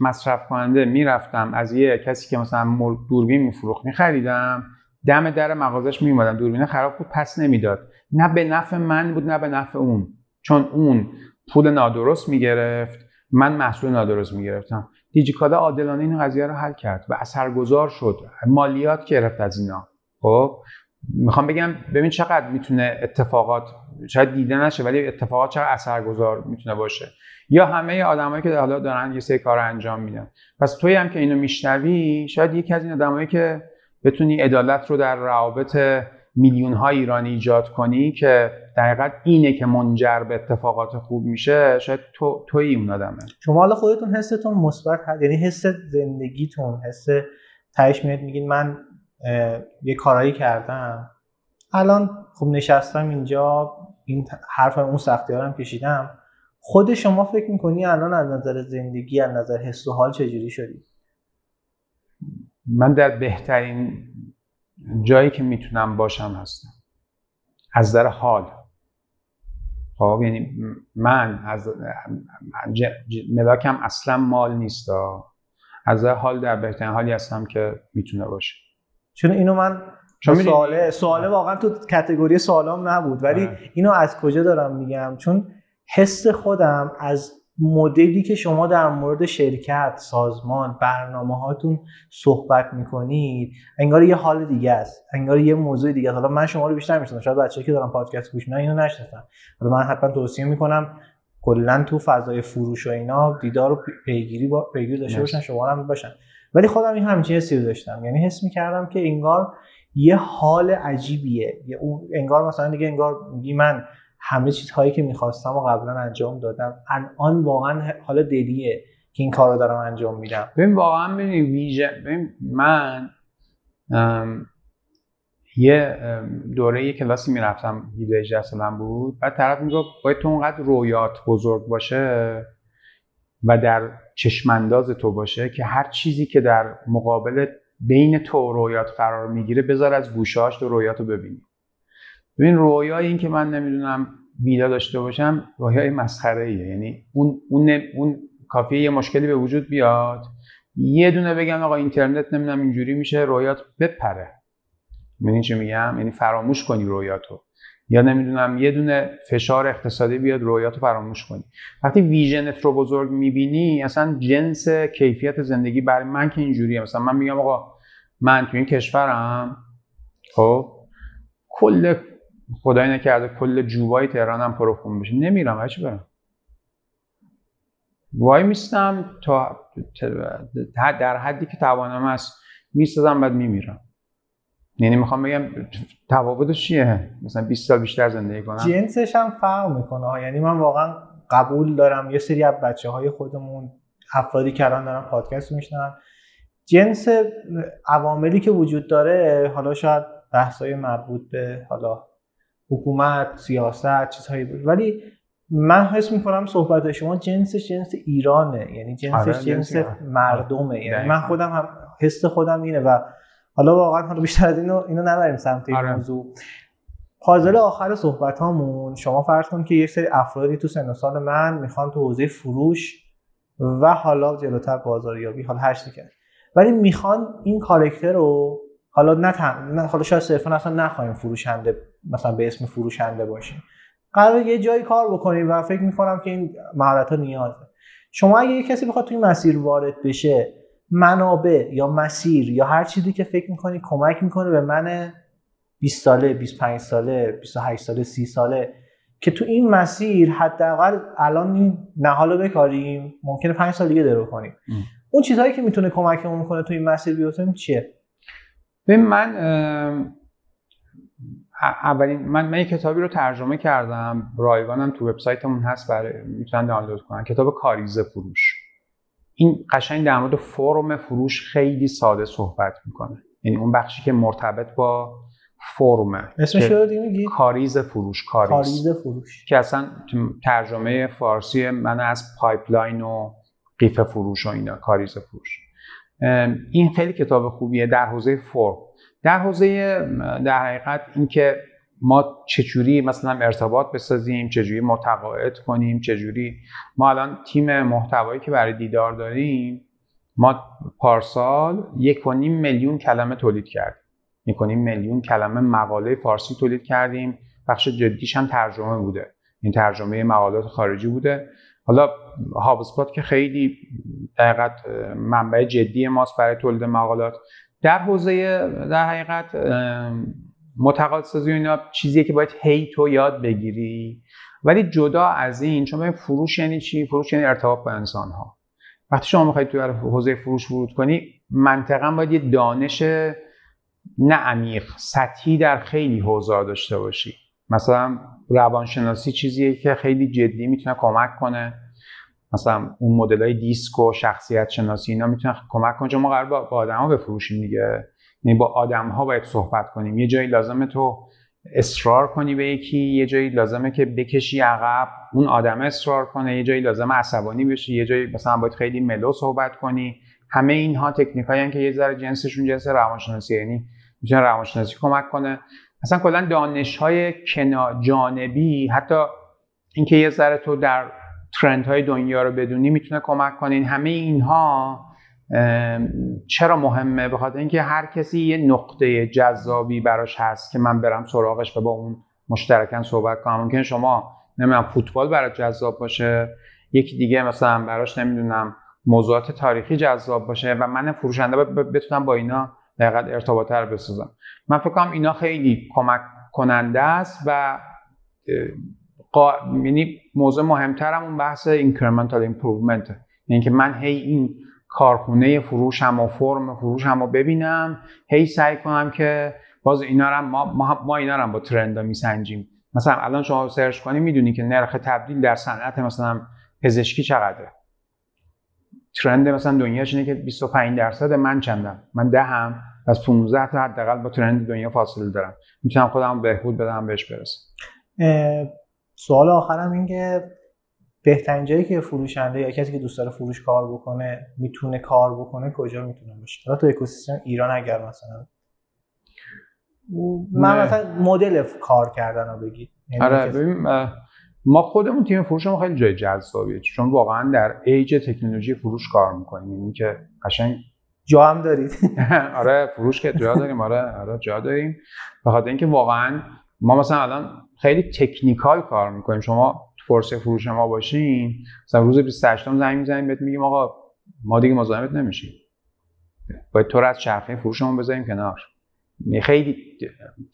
مصرف, کننده می‌رفتم از یه کسی که مثلا دوربین میفروخت میخریدم. دم در مغازش میومدم دوربین خراب بود پس نمی‌داد. نه به نفع من بود نه به نفع اون. چون اون پول نادرست می‌گرفت. من محصول نادرست می‌گرفتم. دیجیکالا عادلانه این قضیه رو حل کرد و اثرگذار شد. مالیات گرفت از اینا. خب می‌خوام بگم ببین چقدر می‌تونه اتفاقات شاید دیده نشه ولی اتفاقات چقدر اثرگذار می‌تونه باشه. یا همه آدمایی که حالا دارن یه سری کار انجام میدن. پس توی هم که اینو میشنوی شاید یکی از این آدمایی که بتونی عدالت رو در روابط میلیون های ایرانی ایجاد کنی که دقیقا اینه که منجر به اتفاقات خوب میشه شاید تو توی اون آدمه. شما حالا خودتون حستون مثبت یعنی حس زندگیتون حس تهش میاد میگین من یه کارایی کردم. الان خب نشستم اینجا این حرف اون سختیارم کشیدم. خود شما فکر می‌کنی الان از نظر زندگی از نظر حس و حال چجوری شدی؟ من در بهترین جایی که می‌تونم باشم هستم. از نظر حال. خب یعنی من از ملاکم اصلا مال نیست. از نظر حال در بهترین حالی هستم که می‌تونه باشه. چون اینو من چون سواله سواله واقعا تو کتگوری سوالام نبود. ولی آره. اینو از کجا دارم میگم؟ چون حس خودم از مدلی که شما در مورد شرکت سازمان برنامه هاتون صحبت می‌کنید انگار یه حال دیگه است انگار یه موضوع دیگه است. حالا من شما رو بیشتر می‌شناسم. شاید بچه‌ای که دارن پادکست گوش میدن اینو نشناسن. حالا من حتما توصیه می‌کنم کلا تو فضای فروش و اینا دیدار و پیگیری با پیگیر داشته باشن شما هم باشن. ولی خودم این همچین حسی رو داشتم. یعنی حس می‌کردم که انگار یه حال عجیبیه. یه انگار مثلا دیگه انگار میگی من همه چیزهایی که می‌خواستم و قبلا انجام دادم. الان واقعا حال دلیه که این کار رو دارم انجام میدم. ببین واقعا ببین ویژه. ببین من یه دوره یه کلاسی می‌رفتم 17 سالم بود. بعد طرف می‌گفت باید تو اونقدر رویات بزرگ باشه و در چشمانداز تو باشه که هر چیزی که در مقابل بین تو و رویات قرار می‌گیره بذار از گوشاش تو رویات رو ببینی. ببین رویای این که من نمی‌دونم ویلا داشته باشم رویای مسخره ایه یعنی اون اون اون کافیه یه مشکلی به وجود بیاد. یه دونه بگم آقا اینترنت نمی‌دونم اینجوری میشه رویات بپره. می‌دونی چی میگم؟ یعنی فراموش کنی رویاتو. یا نمی‌دونم یه دونه فشار اقتصادی بیاد رویاتو فراموش کنی. وقتی ویژنت رو بزرگ می‌بینی اصلا جنس کیفیت زندگی برای من که اینجوریه. مثلا من میگم آقا من تو این کشورم خب کل خدای نکرده کل جوبای تهرانم پر خون بشه. نمیرم چی برم. وای میستم تا در حدی که توانم است میستازم بعد میمیرم. یعنی می‌خوام بگم تفاوتش چیه؟ مثلا 20 سال بیشتر زندگی کنم. جنسش هم فرق می‌کنه یعنی من واقعا قبول دارم. یه سری از بچه های خودمون افرادی که الان دارن پادکست میشنن جنس عواملی که وجود داره حالا شاید بحثای مربوط به حالا حکومت سیاست چیزهایی بود. ولی من حس می‌کنم صحبت شما جنسش جنس ایرانه. یعنی جنسش آره، جنس مردمه. یعنی من خودم هم حس خودم اینه و حالا واقعا حالا بیشتر از اینو اینو نبریم سمت این آره. موضوع. پازل آخر صحبت هامون. شما فرض کن که یک سری افرادی تو سن سال من می‌خوان تو حوزه فروش و حالا جلوتر بازاریابی. حالا هر چیزی ولی می‌خوان این کارکتر رو حالا نه, نه حالا شاید صرفا اصلا نخوایم فروشنده مثلا به اسم فروشنده باشیم. قرار یه جایی کار بکنیم و فکر می‌کنم که این مهارت ها نیازه. شما اگه یه کسی بخواد توی مسیر وارد بشه منابع یا مسیر یا هر چیزی که فکر می‌کنی کمک می‌کنه به من 20 ساله 25 ساله 28 ساله 30 ساله که تو این مسیر حداقل الان این نهالو بکاریم ممکنه 5 سال دیگه درو کنیم. اون چیزهایی که می‌تونه کمکمون کنه تو این مسیر بیفتیم چیه؟ ببین من اولین من من کتابی رو ترجمه کردم. رایگانم تو وبسایتمون هست برای می‌تونن دانلود کنن. کتاب کاریزه فروش. این قشنگ در مورد فرم فروش خیلی ساده صحبت می‌کنه. یعنی اون بخشی که مرتبط با فرمه اسمش رو میگی؟ کاریز فروش کاریز. کاریز فروش. که اصلا ترجمه فارسی من از pipeline و قیف فروش و اینا کاریز فروش. این خیلی کتاب خوبیه در حوزه فرم. در حوزه در حقیقت اینکه ما چجوری مثلا ارتباط بسازیم چجوری متقاعد کنیم چجوری ما الان تیم محتوایی که برای دیدار داریم ما پارسال یک و نیم میلیون کلمه تولید کردیم. یک میلیون کلمه مقاله فارسی تولید کردیم. بخش جدیش هم ترجمه بوده. این ترجمه مقالات خارجی بوده. حالا هابسپات که خیلی دقیقت منبع جدی ماست برای تولید مقالات. در حوزه در حقیقت متقاعد سازی اینا چیزیه که باید هی تو یاد بگیری. ولی جدا از این چون ببین فروش یعنی چی؟ فروش یعنی ارتباط با انسان ها وقتی شما می‌خواید تو حوزه فروش ورود کنی منطقا باید یه دانش نه عمیق سطحی در خیلی حوزه داشته باشی. مثلا روانشناسی چیزیه که خیلی جدی می‌تونه کمک کنه. مثلا اون مدل های دیسک و شخصیت شناسی اینا می‌تونه کمک کنه. چون ما قرار با, ها بفروشیم دیگه. یعنی با آدم ها باید صحبت کنیم. یه جایی لازمه تو اصرار کنی به یکی یه جایی لازمه که بکشی عقب اون آدم اصرار کنه. یه جایی لازمه عصبانی بشی یه جایی مثلا باید خیلی ملو صحبت کنی. همه اینها تکنیک هایی که یه ذره جنسشون جنس روانشناسی یعنی می‌تونه روانشناسی کمک کنه. اصلا کلا دانش های جانبی حتی اینکه یه ذره تو در ترند های دنیا رو بدونی می‌تونه کمک کنین همه اینها چرا مهمه؟ بخاطر اینکه هر کسی یه نقطه جذابی براش هست که من برم سراغش و با اون مشترکن صحبت کنم. ممکن شما نمی‌دونم فوتبال برات جذاب باشه یکی دیگه مثلا براش نمی‌دونم موضوعات تاریخی جذاب باشه و من فروشنده بتونم با اینا دقیقا ارتباط رو بسازم. من فکر کنم اینا خیلی کمک کننده است و قا... یعنی موضوع مهمترم اون بحث incremental improvement. یعنی که من هی این کارخونه فروشم و فرم فروشم رو ببینم هی سعی کنم که باز اینا رو ما, ما, اینا رو با ترند میسنجیم. مثلا الان شما سرچ کنی می‌دونی که نرخ تبدیل در صنعت مثلا پزشکی چقدره. ترند مثلا دنیاش اینه که 25 درصد من چندم؟ من دهم. از 15 تا حداقل با ترند دنیا فاصله دارم. می‌تونم خودم بهبود بدم بهش برسم. سوال آخرم این که بهترین جایی که فروشنده یا کسی که دوست داره فروش کار بکنه می‌تونه کار بکنه کجا می‌تونه باشه؟ حالا تو اکوسیستم ایران اگر مثلا من مثلا مدل کار کردن رو بگید یعنی آره ببین ما خودمون تیم فروش ما خیلی جای جذابیه. چون واقعا در ایج تکنولوژی فروش کار می‌کنیم. یعنی که قشنگ جا هم دارید. <laughs> آره فروش که جا داریم. آره آره جا داریم. به خاطر اینکه واقعا ما مثلا الان خیلی تکنیکال کار می‌کنیم. شما فرصه فروش ما باشین مثلا روز 28 م زنگ می‌زنیم بهت میگیم آقا ما دیگه مزاحمت نمیشیم. باید تو از چرخه فروشمون بذاریم کنار. یعنی خیلی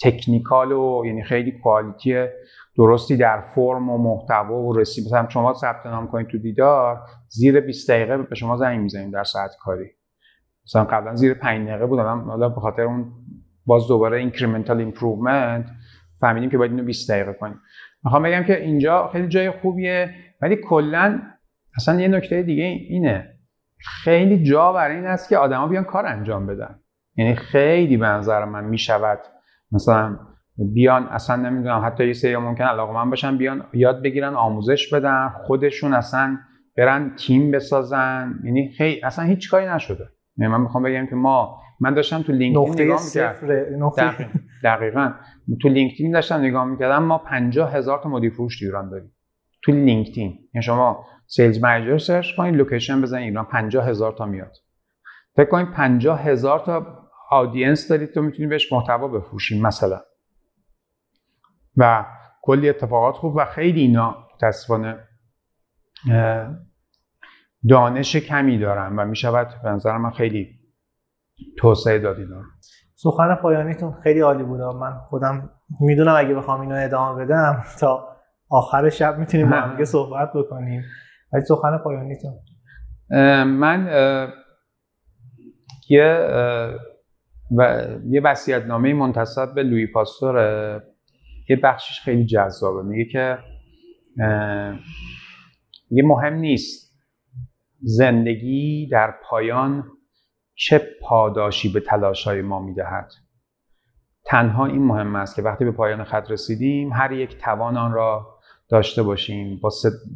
technical و یعنی خیلی quality درستی در فرم و محتوا و رسید مثلا شما ثبت نام کنید تو دیدار زیر 20 دقیقه به شما زنگ می‌زنیم در ساعت کاری. مثلا قبلا زیر 5 دقیقه بود حالا به خاطر اون باز دوباره incremental improvement فهمیدیم که باید اینو 20 دقیقه کنیم. می‌خوام بگم که اینجا خیلی جای خوبیه ولی کلا اصلا یه نکته دیگه اینه. خیلی جا برای این است که آدما بیان کار انجام بدن. یعنی خیلی به نظر من می‌شود مثلا بیان اصلا نمی‌دونم حتی یه سری ممکن علاقه من باشن بیان یاد بگیرن آموزش بدن خودشون اصلا برن تیم بسازن. یعنی خیلی اصلا هیچ کاری نشده. یعنی من می‌خوام بگم که ما من داشتم تو لینکدین نگاه می‌کردم. دقیقاً تو لینکدین داشتم نگاه می‌کردم ما 50 هزار تا مدیر فروش ایران داریم. تو LinkedIn. یعنی شما sales manager search کنید location بزنید ایران 50 هزار تا میاد. فکر کنید 50 هزار تا audience دارید تو می‌تونید بهش محتوا بفروشید مثلا. و کلی اتفاقات خوب و خیلی اینا متاسفانه دانش کمی دارن و می‌شود به نظر من خیلی توسعه دادی دارن سخن پایانیتون خیلی عالی بود. من خودم می‌دونم اگه بخوام اینو ادامه بدم تا آخر شب می‌تونیم با هم <laughs> صحبت بکنیم. ولی سخن پایانیتون. من یه و یه وصیت‌نامه منتسب به لوی پاستور یه بخشش خیلی جذابه. میگه که یه مهم نیست. زندگی در پایان چه پاداشی به تلاش های ما می‌دهد؟ تنها این مهم است که وقتی به پایان خط رسیدیم هر یک توان آن را داشته باشیم. با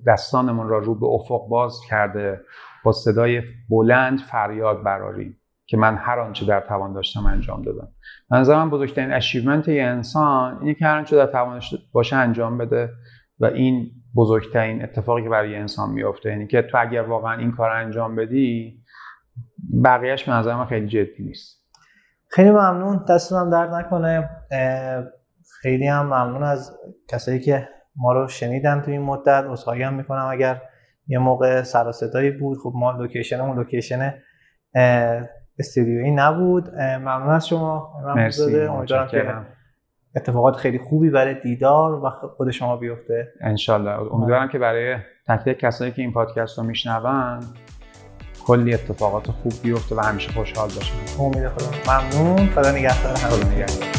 دستانمون را رو به افق باز کرده با صدای بلند فریاد براریم که من هر آنچه در توان داشتم انجام دادم. من من بزرگترین اچیومنت یه انسان اینه که هر آنچه در توانش باشه انجام بده و این بزرگترین اتفاقی که برای انسان میافته یعنی که تو اگر واقعا این کار انجام بدی بقیهش به نظر من خیلی جدی نیست. خیلی ممنون. دستتون درد نکنه. خیلی هم ممنون از کسایی که ما رو شنیدن تو این مدت. عذرخواهی هم می‌کنم اگر یه موقع سر بود. خب ما location مون location استودیویی نبود. ممنون از شما. مرسی. امیدوارم که اتفاقات خیلی خوبی برای دیدار و خود شما بیفته. انشالله. امیدوارم که برای تک تک کسایی که این پادکست رو میشنون کلی اتفاقات خوب بیفته و همیشه خوشحال باشن. امید خدا. ممنون. خدا نگهدار. نگهدار.